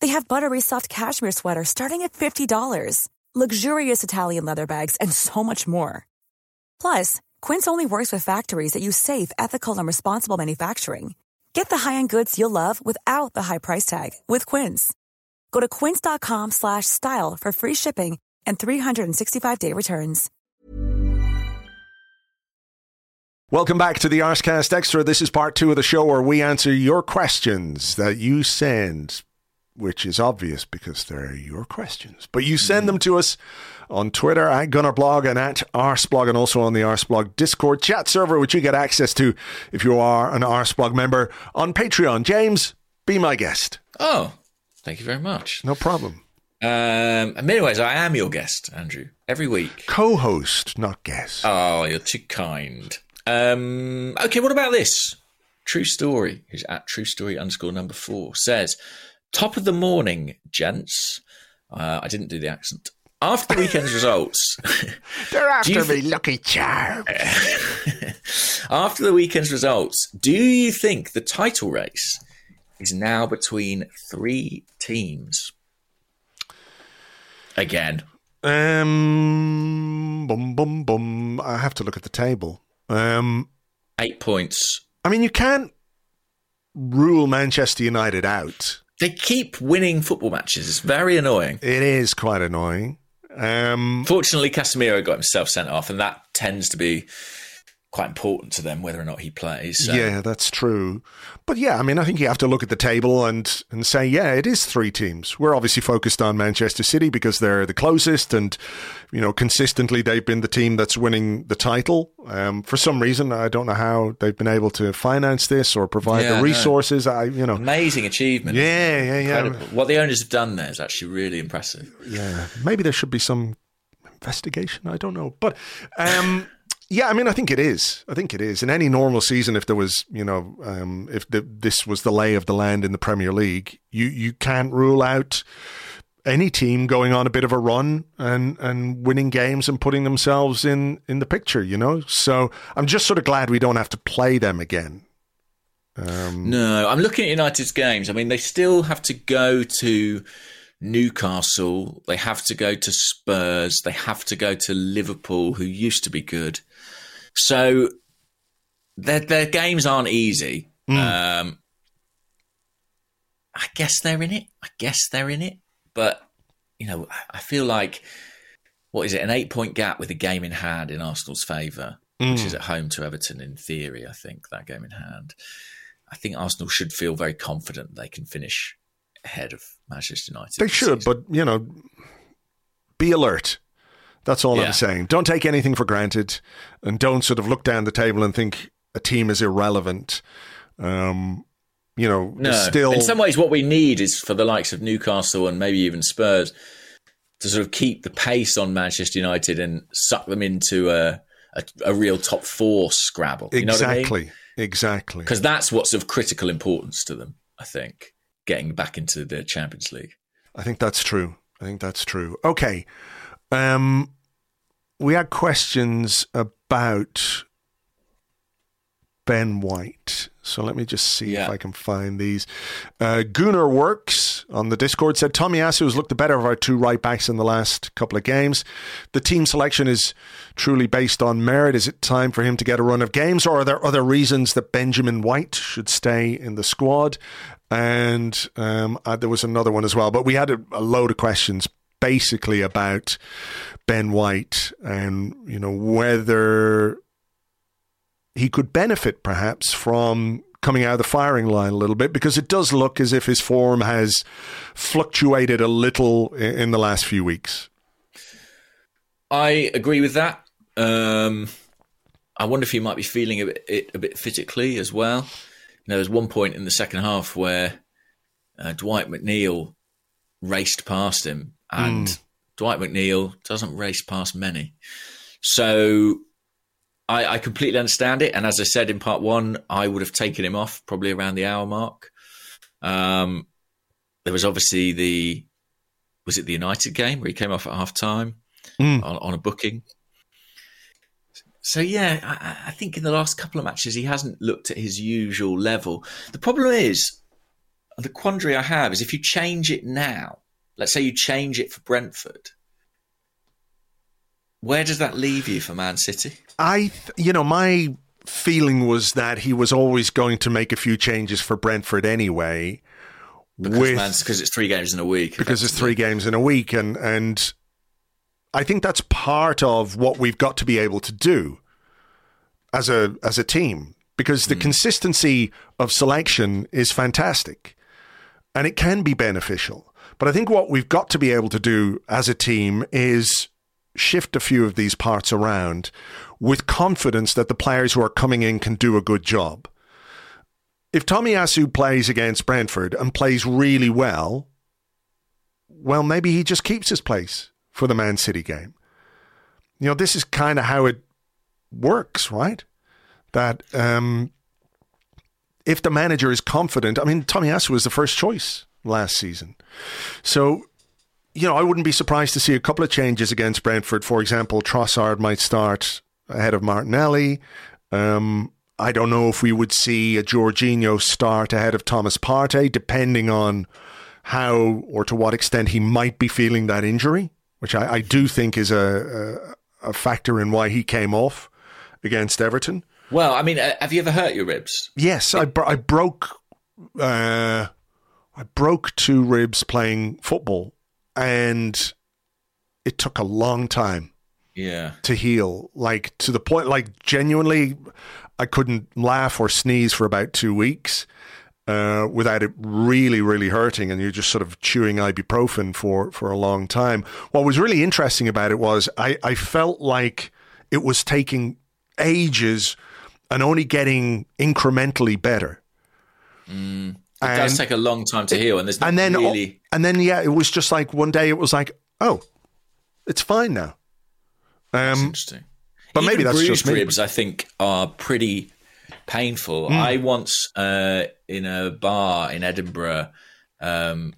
They have buttery soft cashmere sweaters starting at $50, luxurious Italian leather bags, and so much more. Plus, Quince only works with factories that use safe, ethical, and responsible manufacturing. Get the high-end goods you'll love without the high price tag with Quince. Go to quince.com/style for free shipping and 365-day returns. Welcome back to the Arsecast Extra. This is part two of the show where we answer your questions that you send which is obvious because they're your questions. But you send them to us on Twitter at Gunnerblog and at Arsblog and also on the Arsblog Discord chat server, which you get access to if you are an Arsblog member on Patreon. James, be my guest. Oh, thank you very much. No problem. Um, in many ways, I am your guest, Andrew, every week. Co host, not guest. Oh, you're too kind. Um, okay, what about this? True Story, who's at True Story underscore number four, says, Top of the morning, gents. Uh, I didn't do the accent. After the weekend's results, They're after you me, Lucky Charm. after the weekend's results, do you think the title race is now between three teams? Again, Um, bum, bum, bum. I have to look at the table. Um, eight points. I mean, you can't rule Manchester United out. They keep winning football matches. It's very annoying. It is quite annoying. Um, Fortunately, Casemiro got himself sent off, and that tends to be quite important to them whether or not he plays. So. Yeah, that's true. But yeah, I mean, I think you have to look at the table and and say, yeah, it is three teams. We're obviously focused on Manchester City because they're the closest, and you know, consistently they've been the team that's winning the title. Um, for some reason, I don't know how they've been able to finance this or provide Yeah, the no. resources. I, you know, Amazing achievement. yeah, yeah, yeah, Incredible. What the owners have done there is actually really impressive. yeah. Maybe there should be some investigation. I don't know, but um, yeah, I mean, I think it is. I think it is. In any normal season, if there was, you know, um, if the, this was the lay of the land in the Premier League, you you can't rule out any team going on a bit of a run and and winning games and putting themselves in in the picture. You know, so I'm just sort of glad we don't have to play them again. Um, No, I'm looking at United's games. I mean, they still have to go to Newcastle. They have to go to Spurs. They have to go to Liverpool, who used to be good. So their their games aren't easy. Um, I guess they're in it. I guess they're in it. But you know, I- feel like what is it? An eight point gap with a game in hand in Arsenal's favour, which is at home to Everton. In theory, I think that game in hand. I think Arsenal should feel very confident they can finish ahead of Manchester United. They should, season. but you know, be alert. That's all Yeah. I'm saying. Don't take anything for granted, and don't sort of look down the table and think a team is irrelevant. Um, you know, no. still in some ways, what we need is for the likes of Newcastle and maybe even Spurs to sort of keep the pace on Manchester United and suck them into a a, a real top four scrabble. You know what I mean? exactly, exactly. Because that's what's of critical importance to them. I think getting back into the Champions League. I think that's true. I think that's true. Okay, um, we had questions about Ben White. So let me just see if I can find these. Uh, Gunnar Works on the Discord said Tomiyasu has looked the better of our two right backs in the last couple of games. The team selection is truly based on merit. Is it time for him to get a run of games, or are there other reasons that Benjamin White should stay in the squad? And um, uh, there was another one as well, but we had a, a load of questions basically about Ben White and you know whether he could benefit perhaps from coming out of the firing line a little bit because it does look as if his form has fluctuated a little in the last few weeks. I agree with that. Um, I wonder if he might be feeling a bit, it a bit physically as well. You know, there's one point in the second half where uh, Dwight McNeil raced past him, and Dwight McNeil doesn't race past many. So I, I completely understand it. And as I said in part one, I would have taken him off probably around the hour mark. Um, there was obviously the was it the United game where he came off at half time Mm. on, on a booking. So yeah, I, I think in the last couple of matches he hasn't looked at his usual level. The problem is, the quandary I have is if you change it now, let's say you change it for Brentford, where does that leave you for Man City? I, th- you know, my feeling was that he was always going to make a few changes for Brentford anyway. Because, with- Man, because it's three games in a week. because it's three games in a week, and and I think that's part of what we've got to be able to do as a as a team because the hmm. consistency of selection is fantastic. and it can be beneficial. But I think what we've got to be able to do as a team is shift a few of these parts around with confidence that the players who are coming in can do a good job. If Tomiyasu plays against Brentford and plays really well, well, maybe he just keeps his place for the Man City game. You know, this is kind of how it works, right? That um, if the manager is confident, I mean, Tomiyasu was the first choice last season. So, you know, I wouldn't be surprised to see a couple of changes against Brentford. For example, Trossard might start ahead of Martinelli. Um, I don't know if we would see a Jorginho start ahead of Thomas Partey, depending on how or to what extent he might be feeling that injury, which I, I do think is a, a, a factor in why he came off against Everton. Well, I mean, uh, have you ever hurt your ribs? Yes, I, I broke. Uh, I broke two ribs playing football, and it took a long time. Yeah. To heal, like to the point, like genuinely, I couldn't laugh or sneeze for about two weeks. Uh, without it really, really hurting, and you're just sort of chewing ibuprofen for, for a long time. What was really interesting about it was I, I felt like it was taking ages and only getting incrementally better. Mm. It and does take a long time to heal, and there's and then really... and then yeah, it was just like one day it was like, oh, it's fine now. Um, interesting. But Even maybe that's just me. ribs. I think are pretty painful. Mm. I once uh, in a bar in Edinburgh. Um,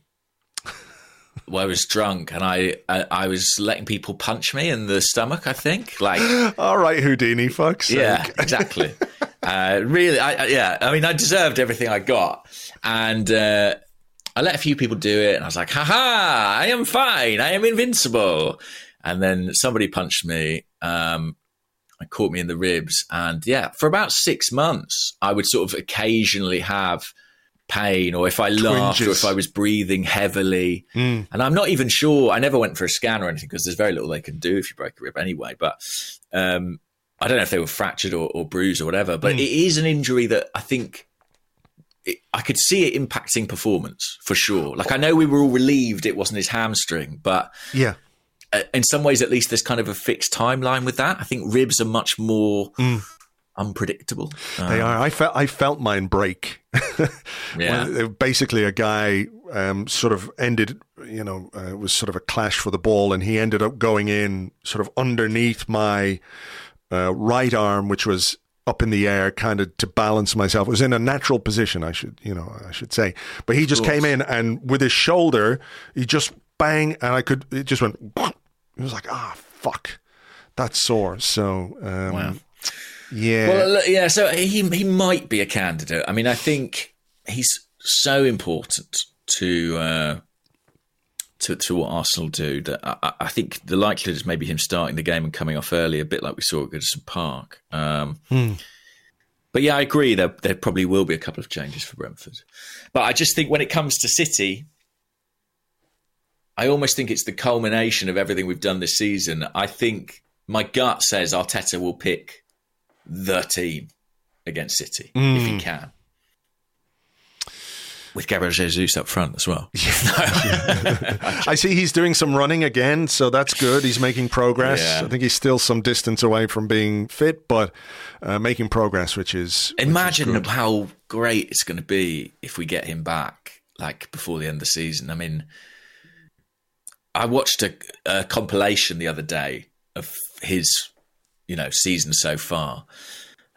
where I was drunk and I, I, I was letting people punch me in the stomach. I think like all right, Houdini, fucks. Yeah, exactly. uh, really, I, yeah. I mean, I deserved everything I got, and uh, I let a few people do it, and I was like, "Ha ha! I am fine. I am invincible." And then somebody punched me. Um, and caught me in the ribs, and yeah, for about six months, I would sort of occasionally have pain or if I laughed or if I was breathing heavily. Mm. And I'm not even sure. I never went for a scan or anything because there's very little they can do if you break a rib anyway. But um, I don't know if they were fractured or, or bruised or whatever. But mm. it is an injury that I think it, I could see it impacting performance for sure. Like I know we were all relieved it wasn't his hamstring, but yeah. In some ways, at least, there's kind of a fixed timeline with that. I think ribs are much more mm unpredictable. They um, are. I felt I felt mine break. yeah. Uh, basically, a guy um, sort of ended. You know, uh, it was sort of a clash for the ball, and he ended up going in sort of underneath my uh, right arm, which was up in the air, kind of to balance myself. It was in a natural position, I should, you know, I should say. But he just came in and with his shoulder, he just bang, and I could. It just went. It was like, ah, fuck, that's sore. So. Um, wow yeah. Well, yeah. So he he might be a candidate. I mean, I think he's so important to uh, to to what Arsenal do that I, I, think the likelihood is maybe him starting the game and coming off early, a bit like we saw at Goodison Park. Um, hmm. But yeah, I agree. There there probably will be a couple of changes for Brentford, but I just think when it comes to City. I almost think it's the culmination of everything we've done this season. I think my gut says Arteta will pick the team against City mm. if he can. With Gabriel Jesus up front as well. I see he's doing some running again, so that's good. He's making progress. Yeah. I think he's still some distance away from being fit, but uh, making progress, which is. Imagine which is how great it's going to be if we get him back, like before the end of the season. I mean, I watched a, a compilation the other day of his you know season so far,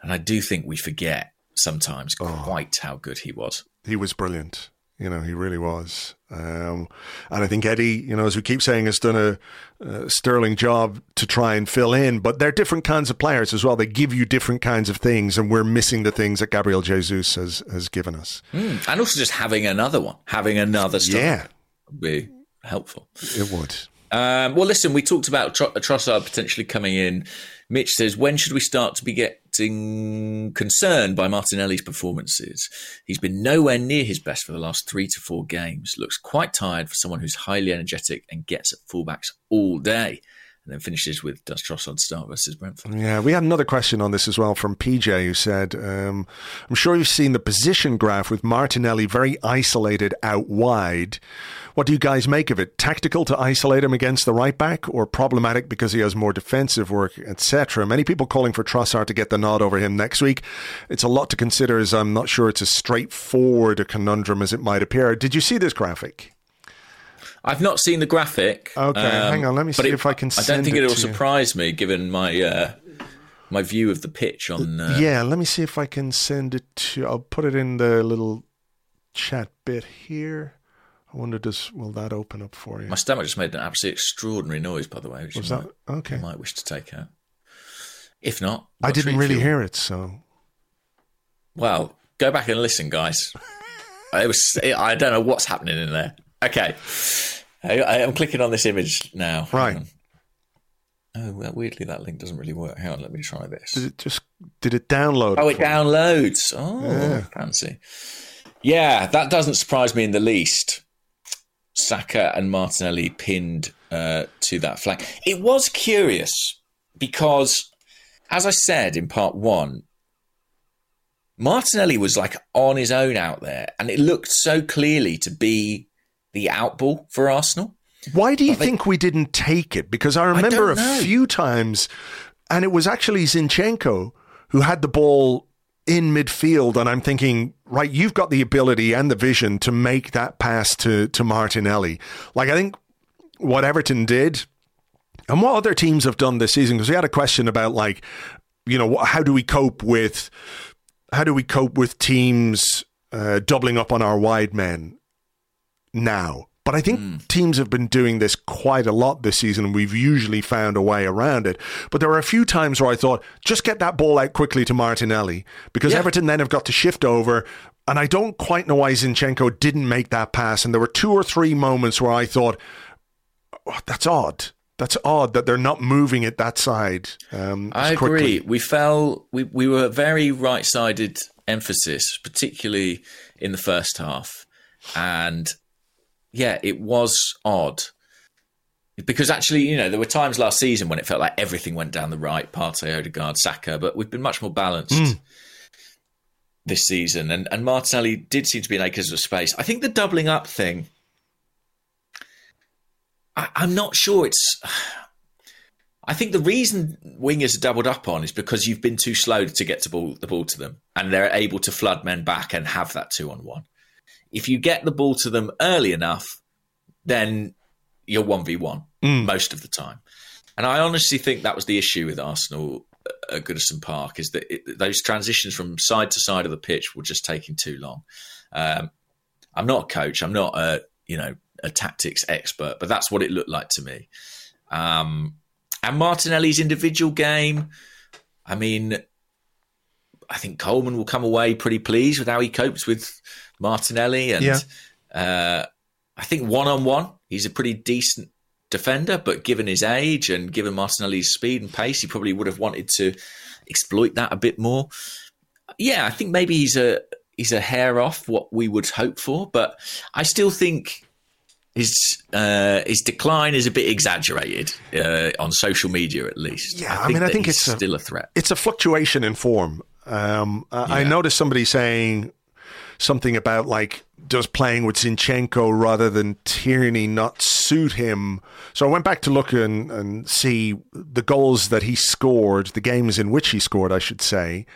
and I do think we forget sometimes oh. quite how good he was. He was brilliant. You know, he really was. Um, and I think Eddie, you know, as we keep saying, has done a, a, sterling job to try and fill in. But they're different kinds of players as well. They give you different kinds of things, and we're missing the things that Gabriel Jesus has, has given us. Mm. And also just having another one, having another striker yeah. would be helpful. It would. Um, well, listen, we talked about Tr- Trossard potentially coming in. Mitch says, when should we start to be getting concerned by Martinelli's performances? He's been nowhere near his best for the last three to four games. Looks quite tired for someone who's highly energetic and gets at fullbacks all day. And then finishes with does Trossard start versus Brentford? Yeah, we had another question on this as well from PJ who said, um, I'm sure you've seen the position graph with Martinelli very isolated out wide. What do you guys make of it? Tactical to isolate him against the right back or problematic because he has more defensive work, etc.? Many people calling for Trossard to get the nod over him next week. It's a lot to consider as I'm not sure it's as straightforward a conundrum as it might appear. Did you see this graphic? I've not seen the graphic. Okay, um, hang on. Let me see it, if I can. I don't think it will surprise me, given my uh, my view of the pitch on. Uh, yeah, let me see if I can send it to. I'll put it in the little chat bit here. I wonder, does will that open up for you? My stomach just made an absolutely extraordinary noise, by the way. Which Was you that might, okay? You might wish to take out. If not, I didn't really hear it, so. Well, go back and listen, guys. it was. I don't know what's happening in there. Okay. I, am clicking on this image now. Right. Oh, well, weirdly, that link doesn't really work. Hang on, let me try this. Did it just did it download? Oh, it downloads. Oh, yeah. fancy. Yeah, that doesn't surprise me in the least. Saka and Martinelli pinned uh, to that flank. It was curious because, as I said in part one, Martinelli was like on his own out there, and it looked so clearly to be the outball for Arsenal. Why do you but think we didn't take it? Because I remember I a few times, and it was actually Zinchenko who had the ball in midfield, and I'm thinking, right, you've got the ability and the vision to make that pass to to Martinelli. Like I think what Everton did, and what other teams have done this season, because we had a question about like, you know, how do we cope with how do we cope with teams uh, doubling up on our wide men now. But I think mm. teams have been doing this quite a lot this season, and we've usually found a way around it. But there were a few times where I thought, just get that ball out quickly to Martinelli, because yeah. Everton then have got to shift over. And I don't quite know why Zinchenko didn't make that pass. And there were two or three moments where I thought, oh, that's odd. That's odd that they're not moving it that side. Um, I quickly. agree. We fell. We we were very right-sided emphasis, particularly in the first half, and yeah, it was odd. Because actually, you know, there were times last season when it felt like everything went down the right, Partey, Odegaard, Saka, but we've been much more balanced mm. this season. And, and Martinelli did seem to be in acres of space. I think the doubling up thing, I, I'm not sure it's. I think the reason wingers are doubled up on is because you've been too slow to get to ball, the ball to them, and they're able to flood men back and have that two on one if you get the ball to them early enough, then you're 1v1 mm. most of the time. And I honestly think that was the issue with Arsenal at Goodison Park is that it, those transitions from side to side of the pitch were just taking too long. Um, I'm not a coach. I'm not a you know a tactics expert, but that's what it looked like to me. Um, and Martinelli's individual game. I mean, I think Coleman will come away pretty pleased with how he copes with Martinelli, and yeah. uh, I think one on one, he's a pretty decent defender. But given his age and given Martinelli's speed and pace, he probably would have wanted to exploit that a bit more. Yeah, I think maybe he's a he's a hair off what we would hope for, but I still think his uh, his decline is a bit exaggerated uh, on social media, at least. Yeah, I, I mean, I think it's still a, threat. It's a fluctuation in form. Um, yeah. I noticed somebody saying something about like does playing with Zinchenko rather than Tierney not suit him? So I went back to look and, and see the goals that he scored, the games in which he scored, I should say,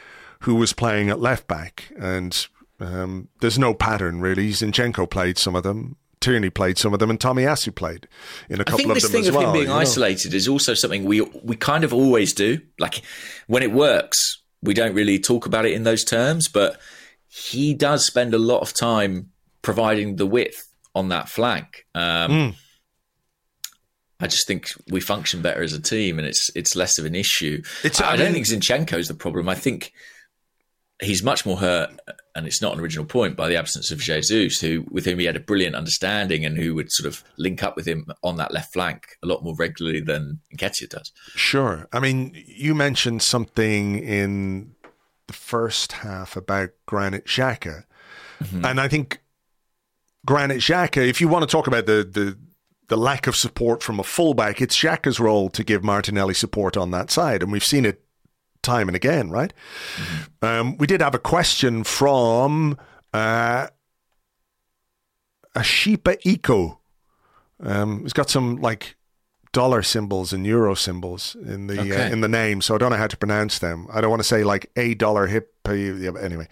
who was playing at left back. And um, there's no pattern really. Zinchenko played some of them. Tierney played some of them, and Tomiyasu played in a couple of them thing as well. Him being isolated know? is also something we we kind of always do. Like when it works, we don't really talk about it in those terms, but he does spend a lot of time providing the width on that flank. Um, mm. I just think we function better as a team, and it's it's less of an issue. It's, I, I don't think Zinchenko's the problem. I think he's much more hurt, and it's not an original point by the absence of Jesus, who with whom he had a brilliant understanding and who would sort of link up with him on that left flank a lot more regularly than Nketiah does. Sure. I mean, you mentioned something in the first half about Granit Xhaka. Mm-hmm. And I think Granit Xhaka, if you want to talk about the, the the lack of support from a fullback, it's Xhaka's role to give Martinelli support on that side. And we've seen it time and again, right? Mm-hmm. Um, we did have a question from uh, Ashipa Eco. Um, it's got some like dollar symbols and euro symbols in the uh, okay. uh, in the name, so I don't know how to pronounce them. I don't want to say like a dollar hip. Anyway,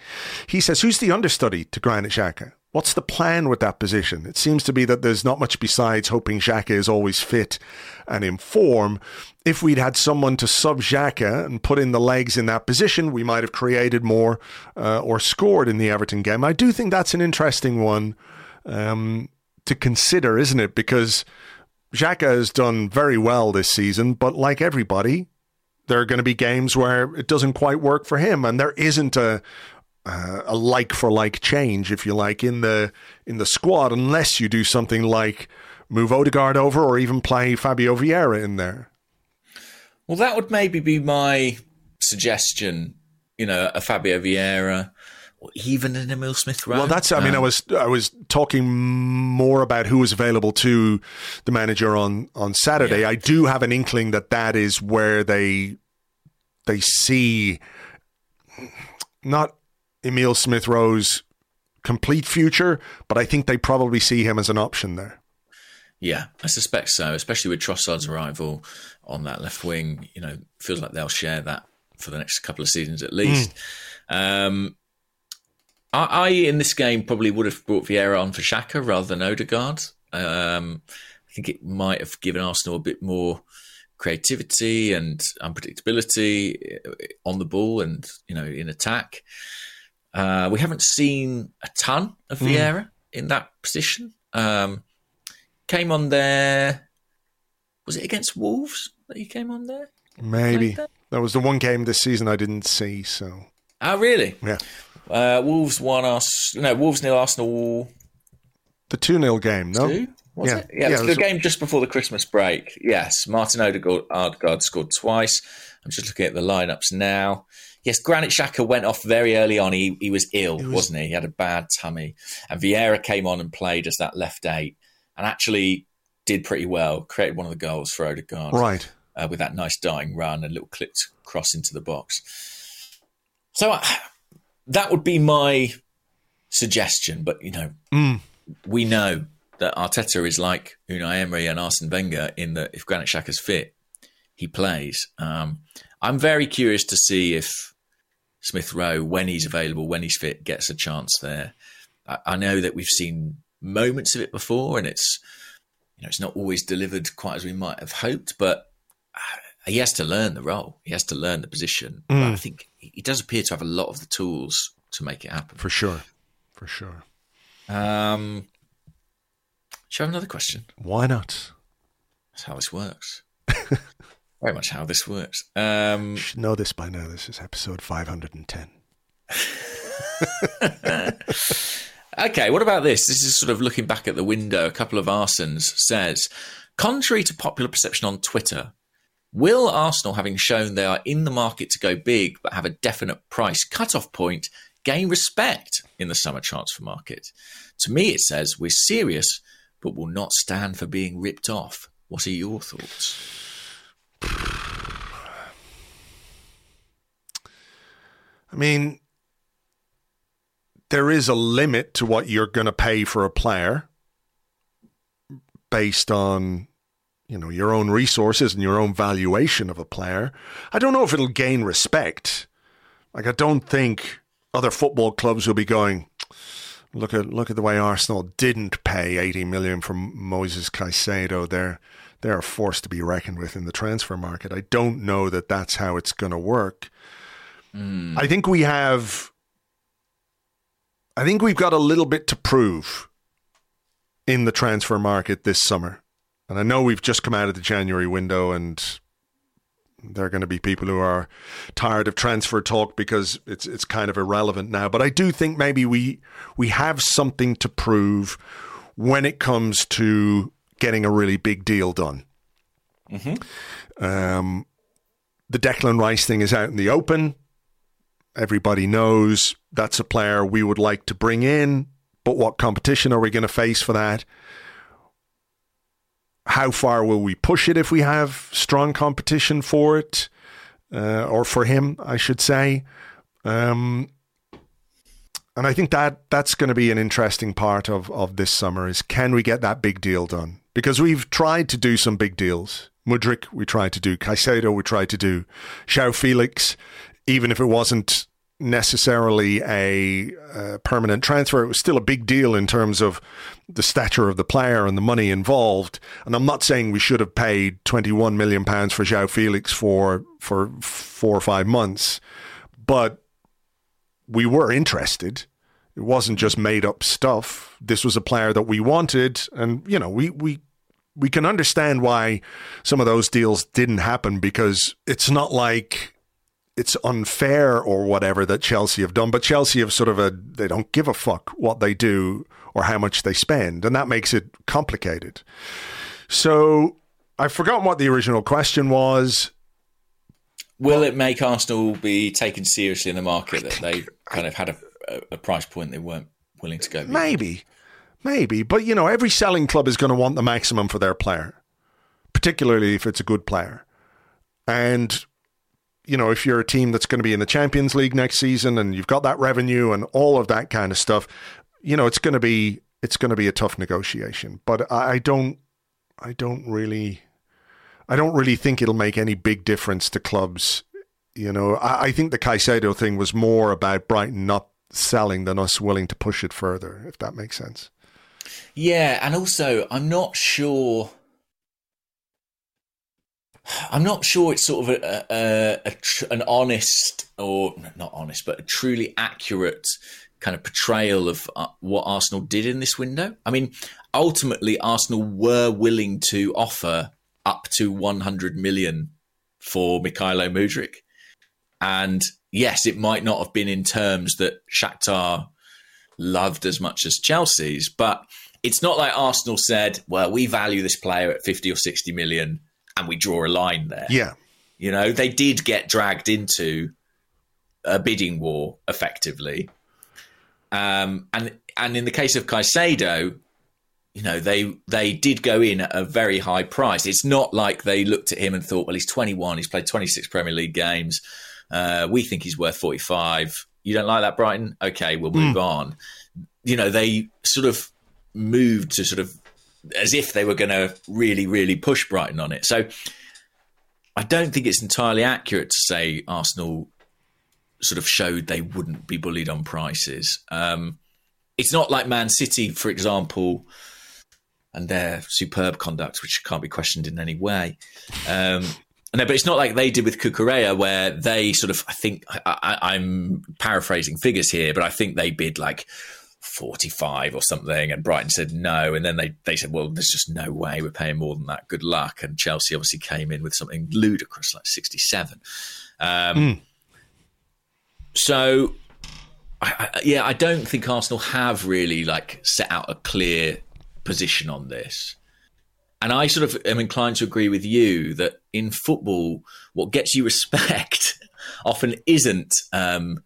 he says, "Who's the understudy to Granit Xhaka? What's the plan with that position? It seems to be that there's not much besides hoping Xhaka is always fit and in form. If we'd had someone to sub Xhaka and put in the legs in that position, we might have created more uh, or scored in the Everton game. I do think that's an interesting one um, to consider, isn't it? Because Xhaka has done very well this season, but like everybody, there are going to be games where it doesn't quite work for him, and there isn't a uh, a like for like change, if you like, in the in the squad, unless you do something like move Odegaard over or even play Fabio Vieira in there. Well, that would maybe be my suggestion. You know, a Fabio Vieira, even an Emil Smith Rowe. Well, that's. I mean, I um, was I was talking more about who was available to the manager on on Saturday. Yeah. I do have an inkling that that is where they they see not Emil Smith Rowe's complete future, but I think they probably see him as an option there. Yeah, I suspect so, especially with Trossard's arrival on that left wing. You know, feels like they'll share that for the next couple of seasons at least. Mm. Um, I, I, in this game, probably would have brought Vieira on for Xhaka rather than Odegaard. Um, I think it might have given Arsenal a bit more creativity and unpredictability uh, on the ball and you know in attack. Uh, we haven't seen a ton of hmm. Vieira mm. in that position. Um, came on there. Was it against Wolves that he came on there? Maybe that? that was the one game this season I didn't see. So. Oh really? Yeah. Uh, Wolves won us. No, Wolves nil Arsenal. The two 0 game. No. Two? Was yeah. it? Yeah, yeah it was the game just before the Christmas break. Yes, Martin Odegaard, scored twice. I'm just looking at the lineups now. Yes, Granit Xhaka went off very early on. He, he was ill, was, not he? He had a bad tummy. And Vieira came on and played as that left eight and actually did pretty well, created one of the goals for Odegaard. Right. Uh, with that nice dying run and a little clipped cross into the box. So uh, that would be my suggestion. But, you know, mm. we know that Arteta is like Unai Emery and Arsene Wenger in that if Granit Xhaka's fit, he plays. Um, I'm very curious to see if Smith Rowe, when he's available, when he's fit, gets a chance there. I, I know that we've seen moments of it before, and it's you know it's not always delivered quite as we might have hoped, but uh, he has to learn the role. He has to learn the position. Mm. But I think he does appear to have a lot of the tools to make it happen. For sure, for sure. Um, shall I have another question? Why not? That's how this works. Very much how this works. Um, you should know this by now. This is episode 510. okay, what about this? This is sort of looking back at the window. A couple of arsons says, contrary to popular perception on Twitter, will Arsenal, having shown they are in the market to go big but have a definite price cut-off point, gain respect in the summer transfer market? To me, it says we're serious but will not stand for being ripped off. What are your thoughts? I mean, there is a limit to what you're going to pay for a player based on you know your own resources and your own valuation of a player. I don't know if it'll gain respect. Like I don't think other football clubs will be going look at look at the way Arsenal didn't pay 80 million for Moises Caicedo. They're they're a force to be reckoned with in the transfer market. I don't know that that's how it's going to work. Mm. I think we have. I think we've got a little bit to prove in the transfer market this summer. And I know we've just come out of the January window and there are going to be people who are tired of transfer talk because it's it's kind of irrelevant now. But I do think maybe we we have something to prove when it comes to getting a really big deal done. Mm-hmm. Um, the Declan Rice thing is out in the open. Everybody knows that's a player we would like to bring in, but what competition are we going to face for that? How far will we push it if we have strong competition for it, uh, or for him, I should say. Um, and I think that that's going to be an interesting part of, of this summer is can we get that big deal done? Because we've tried to do some big deals. Mudryk, we tried to do. Caicedo, we tried to do. João Felix, even if it wasn't necessarily a, a, permanent transfer. It was still a big deal in terms of the stature of the player and the money involved. And I'm not saying we should have paid 21 million pounds for João Felix for for four or five months, but we were interested. It wasn't just made up stuff. This was a player that we wanted, and you know, we we we can understand why some of those deals didn't happen because it's not like it's unfair or whatever that Chelsea have done, but Chelsea have sort of a they don't give a fuck what they do or how much they spend, and that makes it complicated. So I've forgotten what the original question was. Will it make Arsenal be taken seriously in the market that they kind of had a, a price point they weren't willing to go? Beyond? Maybe, maybe, but you know, every selling club is going to want the maximum for their player, particularly if it's a good player, and you know, if you're a team that's going to be in the Champions League next season and you've got that revenue and all of that kind of stuff, you know, it's going to be it's going to be a tough negotiation. But I don't I don't really I don't really think it'll make any big difference to clubs. You know, I, I think the Caicedo thing was more about Brighton not selling than us willing to push it further, if that makes sense. Yeah, and also I'm not sure I'm not sure it's sort of a, a, a tr- an honest or not honest, but a truly accurate kind of portrayal of uh, what Arsenal did in this window. I mean, ultimately, Arsenal were willing to offer up to 100 million for Mykhailo Mudryk. And yes, it might not have been in terms that Shakhtar loved as much as Chelsea's, but it's not like Arsenal said, well, we value this player at 50 or 60 million and we draw a line there. Yeah. You know, they did get dragged into a bidding war effectively. Um, and and in the case of Caicedo, you know, they they did go in at a very high price. It's not like they looked at him and thought, well, he's 21, he's played 26 Premier League games. Uh, we think he's worth 45. You don't like that, Brighton? Okay, we'll move mm. on. You know, they sort of moved to sort of as if they were going to really, really push Brighton on it. So I don't think it's entirely accurate to say Arsenal sort of showed they wouldn't be bullied on prices. Um, it's not like Man City, for example, and their superb conduct, which can't be questioned in any way. Um, no, but it's not like they did with Cucurella, where they sort of, I think, I, am paraphrasing figures here, but I think they bid like 45 or something. And Brighton said no. And then they, they said, well, there's just no way we're paying more than that. Good luck. And Chelsea obviously came in with something ludicrous, like 67. Um, mm. So, I, I, yeah, I don't think Arsenal have really like set out a clear position on this. And I sort of am inclined to agree with you that in football, what gets you respect often isn't um,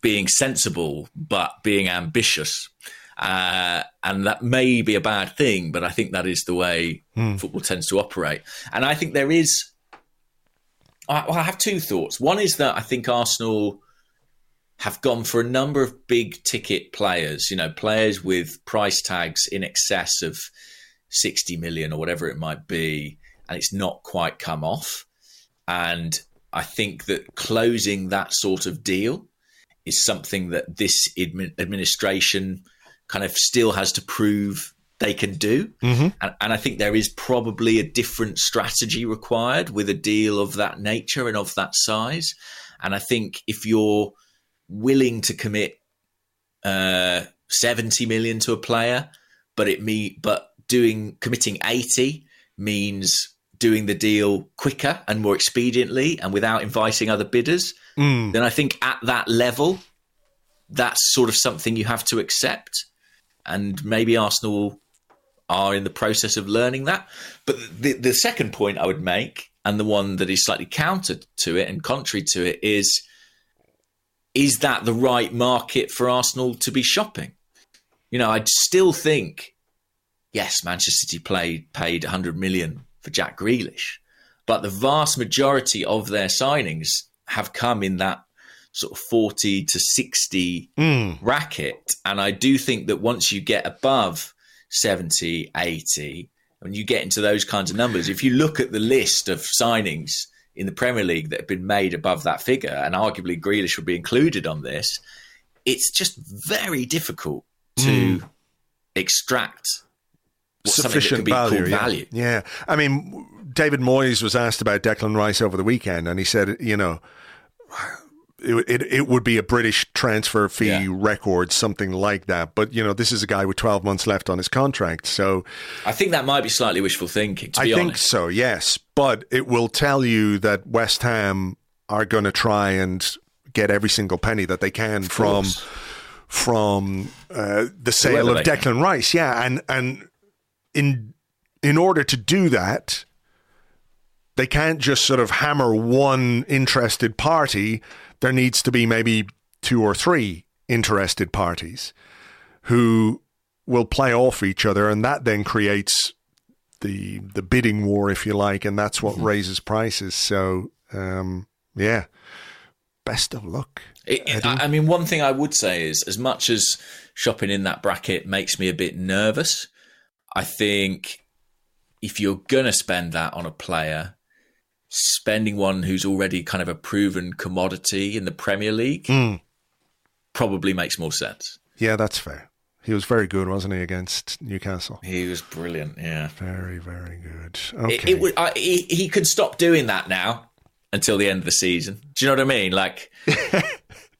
being sensible but being ambitious. Uh, and that may be a bad thing, but I think that is the way mm. football tends to operate. And I think there is. I, well, I have two thoughts. One is that I think Arsenal have gone for a number of big ticket players, you know, players with price tags in excess of 60 million or whatever it might be, and it's not quite come off. And I think that closing that sort of deal is something that this administration kind of still has to prove they can do. Mm-hmm. And, and, I think there is probably a different strategy required with a deal of that nature and of that size. And I think if you're willing to commit uh, 70 million to a player, but it me but doing committing 80 means doing the deal quicker and more expediently and without inviting other bidders, mm. then I think at that level, that's sort of something you have to accept. And maybe Arsenal are in the process of learning that. But the, the second point I would make, and the one that is slightly counter to it and contrary to it, is is that the right market for Arsenal to be shopping? You know, I'd still think yes, Manchester City played paid 100 million for Jack Grealish, but the vast majority of their signings have come in that sort of 40 to 60 Mm. racket. And I do think that once you get above 70, 80, when you get into those kinds of numbers, if you look at the list of signings in the Premier League that have been made above that figure, and arguably Grealish would be included on this, it's just very difficult to extract something that sufficient value, yeah. value. Yeah. I mean, David Moyes was asked about Declan Rice over the weekend, and he said, you know, it, it, it would be a British transfer fee Yeah. record, something like that. But, you know, this is a guy with 12 months left on his contract. So I think that might be slightly wishful thinking, to I think honest. so, yes. But it will tell you that West Ham are going to try and get every single penny that they can from course. from uh, the sale of Declan Rice. Yeah, and and in in order to do that, they can't just sort of hammer one interested party. There needs to be maybe two or three interested parties who will play off each other, and that then creates the the bidding war, if you like, and that's what raises prices. So, um, yeah, best of luck. It, I mean, one thing I would say is, as much as shopping in that bracket makes me a bit nervous, I think if you're gonna spend that on a player, spending one who's already kind of a proven commodity in the Premier League hmm. probably makes more sense. Yeah, that's fair. He was very good, wasn't he, against Newcastle? He was brilliant. Yeah, Very, very good. it, it would. I, he, he could stop doing that now until the end of the season. Do you know what I mean? Like.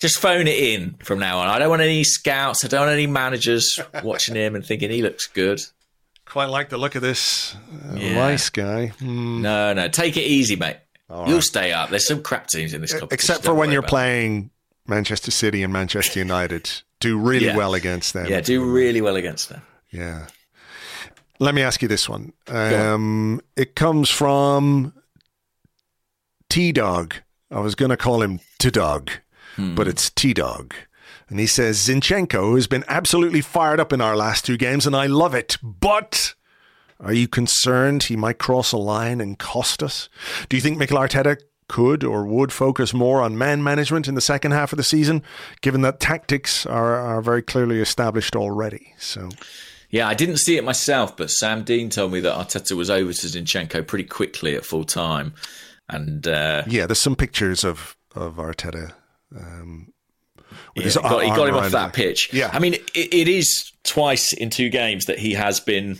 Just phone it in from now on. I don't want any scouts. I don't want any managers watching him and thinking he looks good. Quite like the look of this uh, Yeah. Rice guy. Hmm. No, no, take it easy, mate. You'll stay up. There's some crap teams in this competition. Except for when you're about playing Manchester City and Manchester United. Do really Yeah. well against them. Yeah, do really well against them. Yeah. Let me ask you this one. Um, it comes from T Dog. I was going to call him T Dog, but it's T Dog. And he says Zinchenko has been absolutely fired up in our last two games, and I love it. But are you concerned he might cross a line and cost us? Do you think Mikel Arteta could or would focus more on man management in the second half of the season, given that tactics are, are very clearly established already? So. Yeah, I didn't see it myself, but Sam Dean told me that Arteta was over to Zinchenko pretty quickly at full time. And uh, Yeah, there's some pictures of of Arteta. Um, yeah, he got, he got him off that pitch. Yeah. I mean, it, it is twice in two games that he has been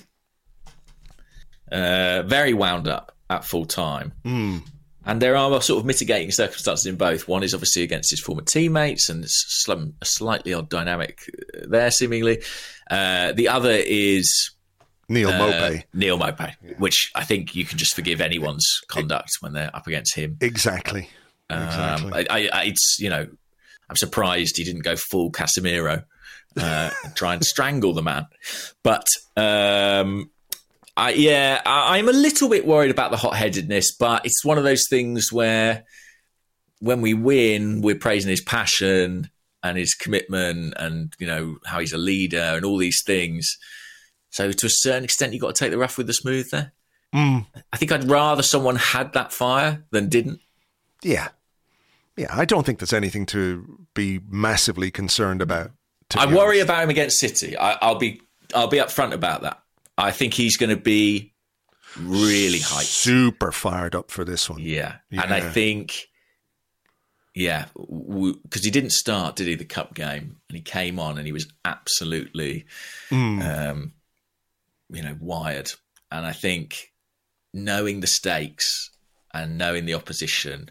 uh, very wound up at full time. Hmm. And there are sort of mitigating circumstances in both. One is obviously against his former teammates, and it's a slightly odd dynamic uh, there, seemingly. Uh, the other is Neal uh. Neal Maupay, which I think you can just forgive anyone's conduct when they're up against him. Exactly. Um, Exactly. I, I- it's you know, I'm surprised he didn't go full Casemiro uh, and try and strangle the man. But um, I, yeah, I, I'm a little bit worried about the hot-headedness. But it's one of those things where when we win, we're praising his passion and his commitment, and you know how he's a leader and all these things. So to a certain extent, you've got to take the rough with the smooth there. Mm, I think I'd rather someone had that fire than didn't. yeah. Yeah, I don't think there's anything to be massively concerned about. I worry honest. about him against City. I, I'll be I'll be upfront about that. I think he's going to be really hyped. Super fired up for this one. Yeah, and I think yeah, because he didn't start, did he? The cup game, and he came on, and he was absolutely, Mm. um, you know, wired. And I think knowing the stakes and knowing the opposition,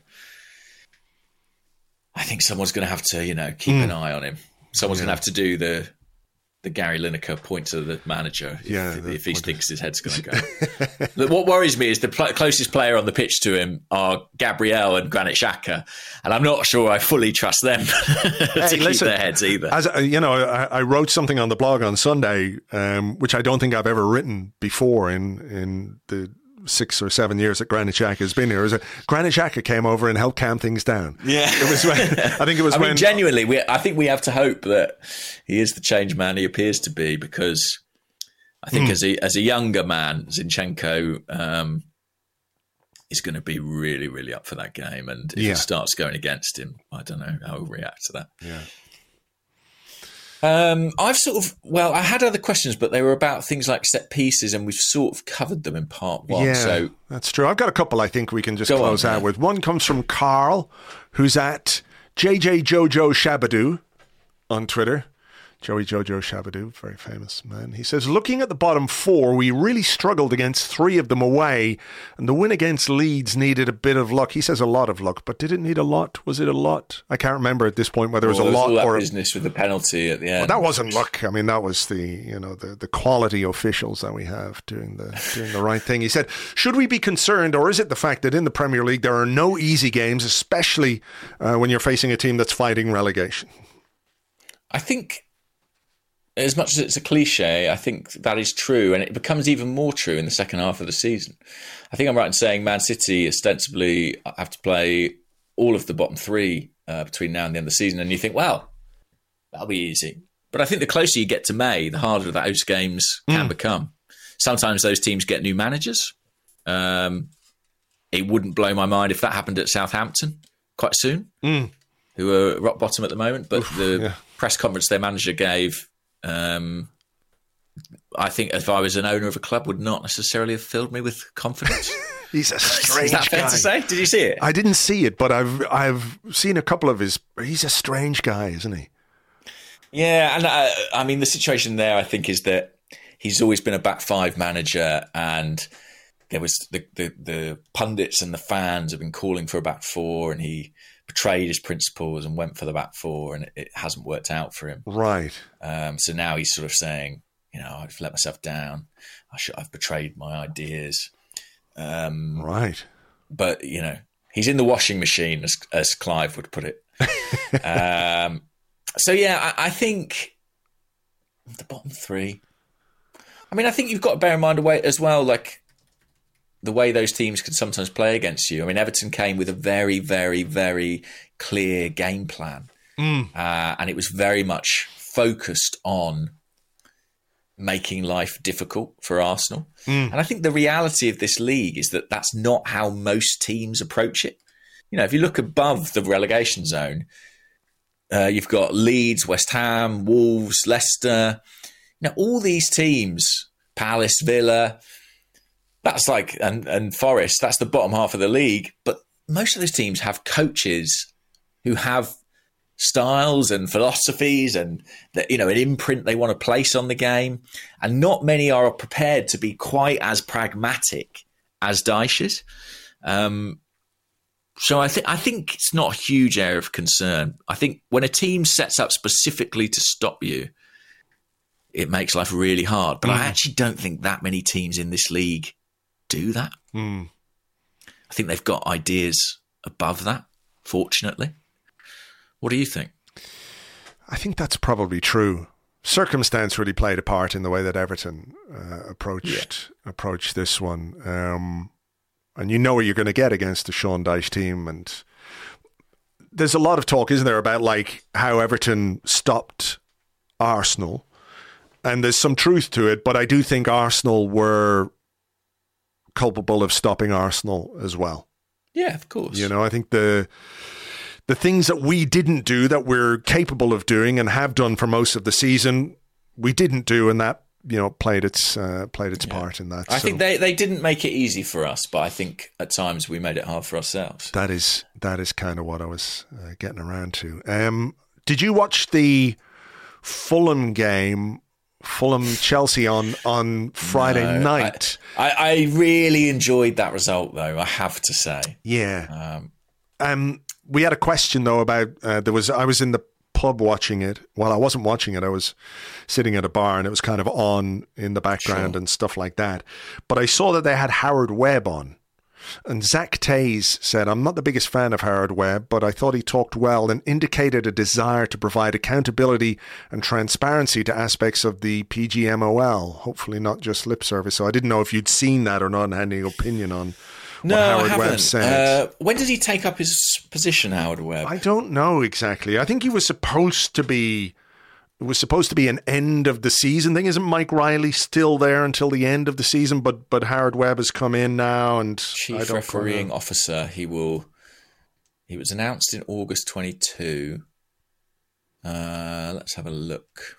I think someone's going to have to, you know, keep Mm. an eye on him. Someone's going to have to do the the Gary Lineker point to the manager if, Yeah, if, he thinks his head's going to go. What worries me is the pl- closest player on the pitch to him are Gabriel and Granit Xhaka, and I'm not sure I fully trust them to keep listen, their heads either. As uh, you know, I, I wrote something on the blog on Sunday, um, which I don't think I've ever written before in in the six or seven years that Granit Xhaka has been here. Is that Granit Xhaka came over and helped calm things down. Yeah. it was when I think it was I when mean, genuinely, we, I think we have to hope that he is the change man he appears to be because I think as a as a younger man, Zinchenko um, is going to be really, really up for that game. And if Yeah. it starts going against him, I don't know how he'll react to that. Yeah. Um, I've sort of well, I had other questions, but they were about things like set pieces, and we've sort of covered them in part one. Yeah, So that's true. I've got a couple I think we can just Go on, close out yeah. with. One comes from Carl, who's at JJ Jojo Shabadoo on Twitter. Joey Jojo Shabadoo, very famous man. He says, looking at the bottom four, we really struggled against three of them away, and the win against Leeds needed a bit of luck. He says a lot of luck, but did it need a lot? Was it a lot? I can't remember at this point whether it was a lot all that or a business with the penalty at the end. well, that wasn't luck. I mean, that was the you know the, the quality officials that we have doing the doing the right thing. He said, "Should we be concerned, or is it the fact that in the Premier League there are no easy games, especially uh, when you're facing a team that's fighting relegation?" I think, as much as it's a cliche, I think that is true, and it becomes even more true in the second half of the season. I think I'm right in saying Man City ostensibly have to play all of the bottom three uh, between now and the end of the season, and you think, well, that'll be easy. But I think the closer you get to May, the harder those games can become. Sometimes those teams get new managers. Um, it wouldn't blow my mind if that happened at Southampton quite soon, who are rock bottom at the moment. But the yeah. press conference their manager gave, um, I think if I was an owner of a club, would not necessarily have filled me with confidence. He's a strange Is that fair guy. to say? Did you see it? I didn't see it, but I've I've seen a couple of his. He's a strange guy, isn't he? Yeah, and uh, I mean the situation there, I think, is that he's always been a back five manager, and there was the, the the pundits and the fans have been calling for a back four, and he betrayed his principles and went for the back four, and it, it hasn't worked out for him. Right. Um, so now he's sort of saying, you know, I've let myself down. I should, I've betrayed my ideas. Um, Right. but you know, he's in the washing machine, as, as Clive would put it. um, so yeah, I, I think the bottom three. I mean, I think you've got to bear in mind a way as well, like the way those teams can sometimes play against you. I mean, Everton came with a very, very, very clear game plan, uh, and it was very much focused on making life difficult for Arsenal. And I think the reality of this league is that that's not how most teams approach it. You know, if you look above the relegation zone, uh, you've got Leeds, West Ham, Wolves, Leicester. You know, all these teams, Palace, Villa, that's like, and, and Forest, that's the bottom half of the league. But most of those teams have coaches who have styles and philosophies and that you know an imprint they want to place on the game. And not many are prepared to be quite as pragmatic as Dyche is um, so I think I think it's not a huge area of concern. I think when a team sets up specifically to stop you it makes life really hard. But I actually don't think that many teams in this league do that I think they've got ideas above that fortunately what do you think I think that's probably true. Circumstance really played a part in the way that Everton uh, approached approached this one, um, and you know what you're going to get against the Sean Dyche team. And there's a lot of talk, isn't there, about like how Everton stopped Arsenal, and there's some truth to it. But I do think Arsenal were culpable of stopping Arsenal as well. yeah of course You know, I think the the things that we didn't do that we're capable of doing and have done for most of the season, we didn't do, and that you know played its uh, played its part in that. I So think they, they didn't make it easy for us, but I think at times we made it hard for ourselves. that is that is kind of what I was uh, getting around to. Um, did you watch the Fulham game? Fulham Chelsea on on Friday No, night. I, I really enjoyed that result, though, I have to say. yeah. Um, Um, we had a question though about uh, there was I was in the pub watching it. Well, I wasn't watching it. I was sitting at a bar and it was kind of on in the background Sure. and stuff like that. But I saw that they had Howard Webb on. And Zach Tays said, I'm not the biggest fan of Howard Webb, but I thought he talked well and indicated a desire to provide accountability and transparency to aspects of the PGMOL, hopefully not just lip service. So I didn't know if you'd seen that or not and had any opinion on what no, Howard I Webb haven't. said. Uh, when did he take up his position, Howard Webb? I don't know exactly. I think he was supposed to be it was supposed to be an end of the season thing. Isn't Mike Riley still there until the end of the season? But but Howard Webb has come in now, and chief refereeing officer. He will. He was announced in August 22. Uh, let's have a look.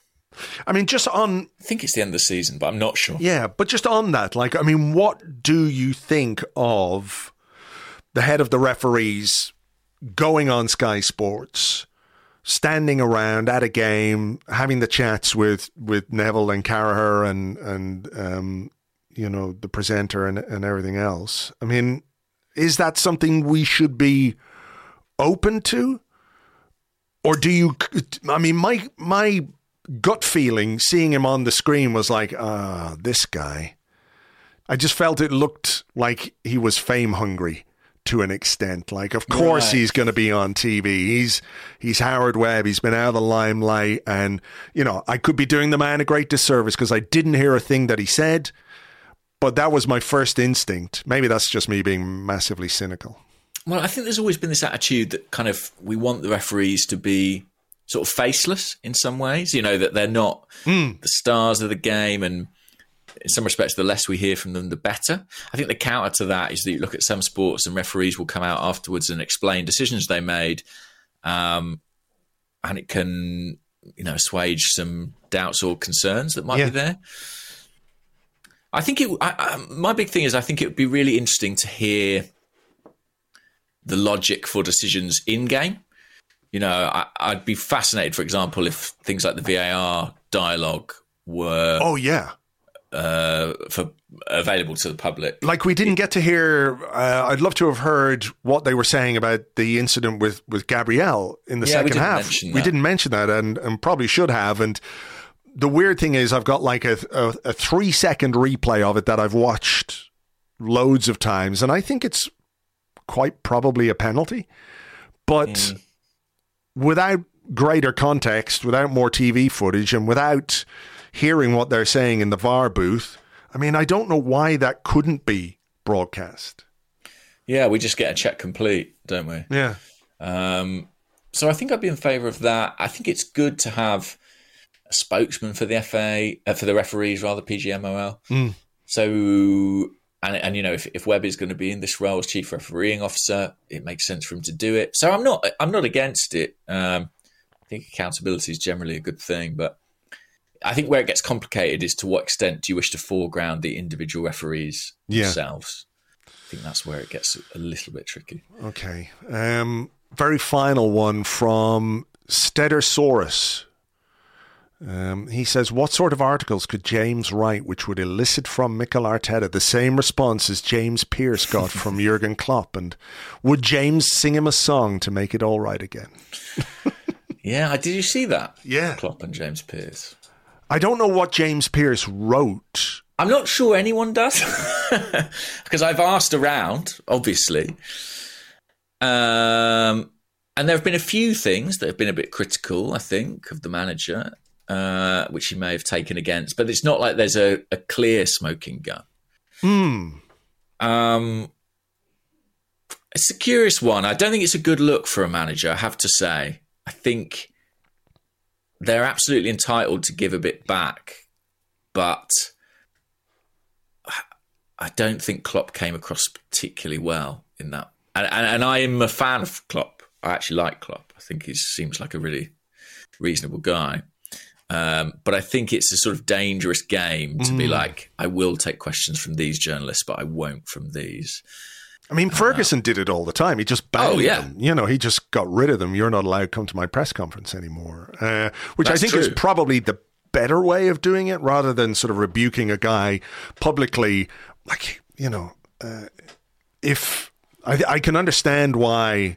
I mean, just on. I think it's the end of the season, but I'm not sure. Yeah, but just on that, like, I mean, what do you think of the head of the referees going on Sky Sports? Standing around at a game, having the chats with, with Neville and Carragher and and um, you know the presenter and and everything else. I mean, is that something we should be open to, or do you? I mean, my my gut feeling seeing him on the screen was like, ah, this guy. I just felt it looked like he was fame hungry to an extent. Like, of course, right. he's going to be on TV. He's he's Howard Webb. He's been out of the limelight, and you know, I could be doing the man a great disservice because I didn't hear a thing that he said. But that was my first instinct. Maybe that's just me being massively cynical. Well, I think there's always been this attitude that kind of we want the referees to be sort of faceless in some ways. You know that they're not mm. the stars of the game and in some respects, the less we hear from them, the better. I think the counter to that is that you look at some sports and referees will come out afterwards and explain decisions they made, um, and it can, you know, assuage some doubts or concerns that might yeah. be there. I think it. I, I, my big thing is, I think it would be really interesting to hear the logic for decisions in game. You know, I, would be fascinated, for example, if things like the VAR dialogue were. Oh yeah uh, for available to the public. Like we didn't get to hear. Uh, I'd love to have heard what they were saying about the incident with with Gabriel in the yeah, second half. We didn't mention that, and and probably should have. And the weird thing is, I've got like a, a, a three second replay of it that I've watched loads of times, and I think it's quite probably a penalty, but. Mm. Without greater context, without more TV footage, and without hearing what they're saying in the VAR booth. I mean, I don't know why that couldn't be broadcast. Yeah, we just get a check complete, don't we? Yeah. Um, so I think I'd be in favour of that. I think it's good to have a spokesman for the FA, uh, for the referees, rather, PGMOL. Mm. So, and, and you know, if, if Webb is going to be in this role as chief refereeing officer, it makes sense for him to do it. So I'm not, I'm not against it. Um, I think accountability is generally a good thing, but I think where it gets complicated is to what extent do you wish to foreground the individual referees yeah. themselves? I think that's where it gets a little bit tricky. Okay. Um, very final one from Stedersaurus. Um, he says, What sort of articles could James write which would elicit from Mikel Arteta the same response as James Pearce got from Jurgen Klopp? And would James sing him a song to make it all right again? yeah, did you see that? Yeah. Klopp and James Pearce. I don't know what James Pearce wrote. I'm not sure anyone does because I've asked around, obviously. Um, and there have been a few things that have been a bit critical, I think, of the manager, uh, which he may have taken against. But it's not like there's a, a clear smoking gun. Hmm. Um, it's a curious one. I don't think it's a good look for a manager, I have to say. I think they're absolutely entitled to give a bit back, but I don't think Klopp came across particularly well in that. And, and, and I am a fan of Klopp. I actually like Klopp. I think he seems like a really reasonable guy. Um, but I think it's a sort of dangerous game to mm. be like, I will take questions from these journalists, but I won't from these. I mean, Ferguson did it all the time. He just banned oh, yeah. them. You know, he just got rid of them. You're not allowed to come to my press conference anymore, uh, which That's I think true. is probably the better way of doing it rather than sort of rebuking a guy publicly. Like, you know, uh, if I, I can understand why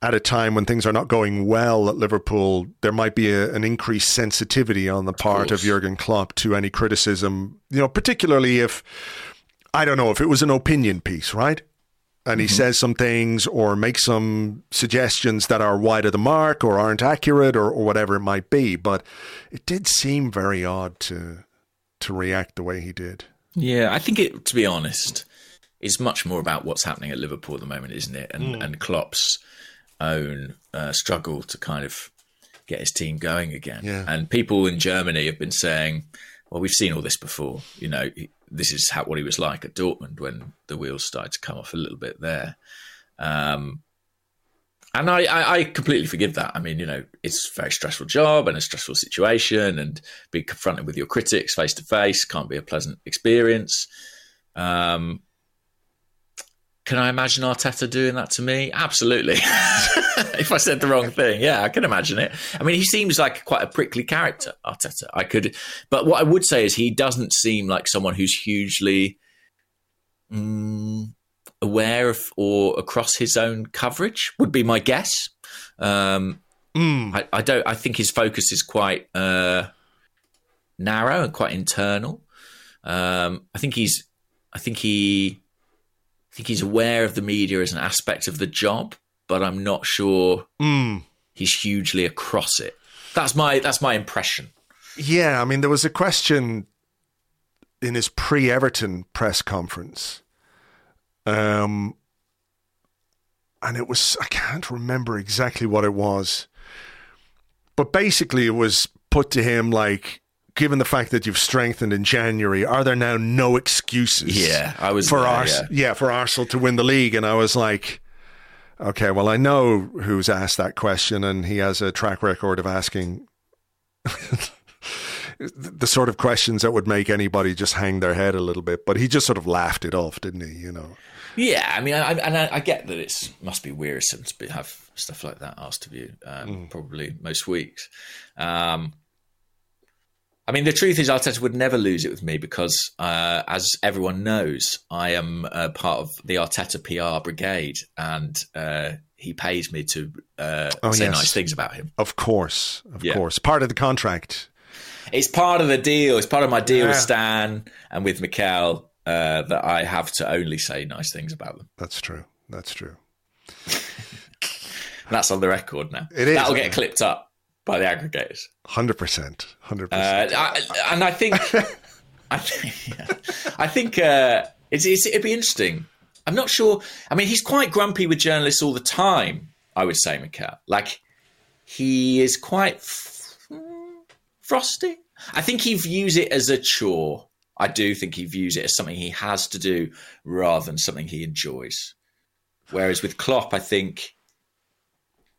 at a time when things are not going well at Liverpool, there might be a, an increased sensitivity on the part of, of Jurgen Klopp to any criticism, you know, particularly if I don't know if it was an opinion piece, right? And he mm-hmm. says some things or makes some suggestions that are wide of the mark or aren't accurate or, or whatever it might be. But it did seem very odd to to react the way he did. Yeah, I think it. To be honest, is much more about what's happening at Liverpool at the moment, isn't it? And mm. and Klopp's own uh, struggle to kind of get his team going again. Yeah. And people in Germany have been saying, well, we've seen all this before. You know, this is how, what he was like at Dortmund when the wheels started to come off a little bit there. Um, and I, I, I, completely forgive that. I mean, you know, it's a very stressful job and a stressful situation, and being confronted with your critics face to face can't be a pleasant experience. Um, can I imagine Arteta doing that to me? Absolutely. if I said the wrong thing, yeah, I can imagine it. I mean, he seems like quite a prickly character, Arteta. I could, but what I would say is he doesn't seem like someone who's hugely mm, aware of or across his own coverage. Would be my guess. Um, mm. I, I, don't. I think his focus is quite uh, narrow and quite internal. Um, I think he's. I think he think he's aware of the media as an aspect of the job, but I'm not sure mm. he's hugely across it. That's my that's my impression. Yeah, I mean, there was a question in his pre-Everton press conference, um, and it was I can't remember exactly what it was, but basically it was put to him like given the fact that you've strengthened in January, are there now no excuses? Yeah, I was for there, Ars- yeah. yeah, for Arsenal to win the league, and I was like, okay, well, I know who's asked that question, and he has a track record of asking the sort of questions that would make anybody just hang their head a little bit. But he just sort of laughed it off, didn't he? You know. Yeah, I mean, I, and I, I get that it must be wearisome to be, have stuff like that asked of you, um, Mm. probably most weeks. Um, I mean, the truth is, Arteta would never lose it with me because, uh, as everyone knows, I am uh, part of the Arteta PR brigade, and uh, he pays me to uh, Oh, say yes. nice things about him. Of course, of Yeah. course, part of the contract. It's part of the deal. It's part of my deal with Stan and with Mikel uh, that I have to only say nice things about them. That's true. That's true. That's on the record now. It is, That'll get clipped up by the aggregators. Hundred percent. Hundred Uh, percent. And I think, I think, yeah. I think uh, it's, it's, it'd be interesting. I'm not sure. I mean, he's quite grumpy with journalists all the time. I would say, Mikel. Like he is quite f- frosty. I think he views it as a chore. I do think he views it as something he has to do rather than something he enjoys. Whereas with Klopp, I think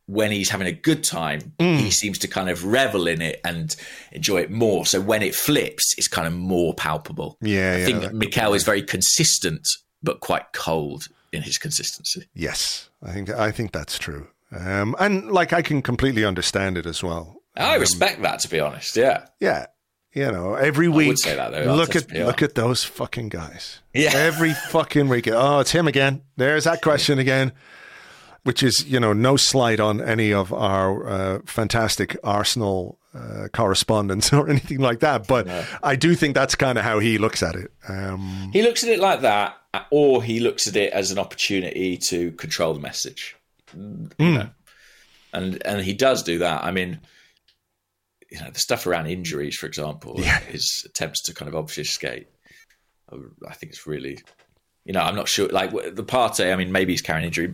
when he's having a good time, he seems to kind of revel in it and enjoy it more. So when it flips, it's kind of more palpable. Yeah, I yeah, think Mikel is very consistent, but quite cold in his consistency. Yes, I think I think that's true. Um, and like I can completely understand it as well. I respect that, to be honest. Yeah. Yeah, you know, every would week. say that, though, look at look at those fucking guys. Yeah. every fucking week. Oh, it's him again. There's that question again. Which is, you know, no slight on any of our uh, fantastic Arsenal uh, correspondents or anything like that, but I do think that's kind of how he looks at it. Um, He looks at it like that, or he looks at it as an opportunity to control the message. You know? And and he does do that. I mean, you know, the stuff around injuries, for example, Yeah. his attempts to kind of obfuscate. I think it's really, you know, I'm not sure. Like the Partey, I mean, maybe he's carrying injury,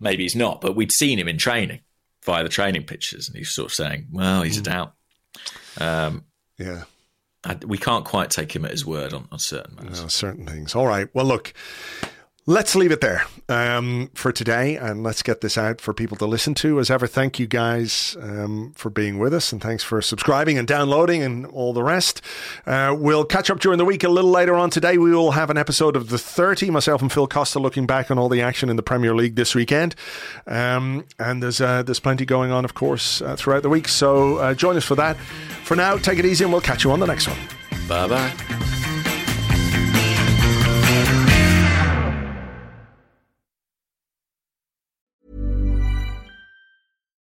maybe he's not, but we'd seen him in training via the training pictures, and he's sort of saying, "Well, he's a doubt." Um, yeah. I, we can't quite take him at his word on, on certain matters. know, certain things. All right. Well, look, let's leave it there um, for today and let's get this out for people to listen to. As ever, thank you guys um, for being with us and thanks for subscribing and downloading and all the rest. Uh, we'll catch up during the week a little later on today. We will have an episode of The 30, myself and Phil Costa looking back on all the action in the Premier League this weekend. Um, and there's, uh, there's plenty going on, of course, uh, throughout the week. So uh, join us for that. For now, take it easy and we'll catch you on the next one. Bye bye.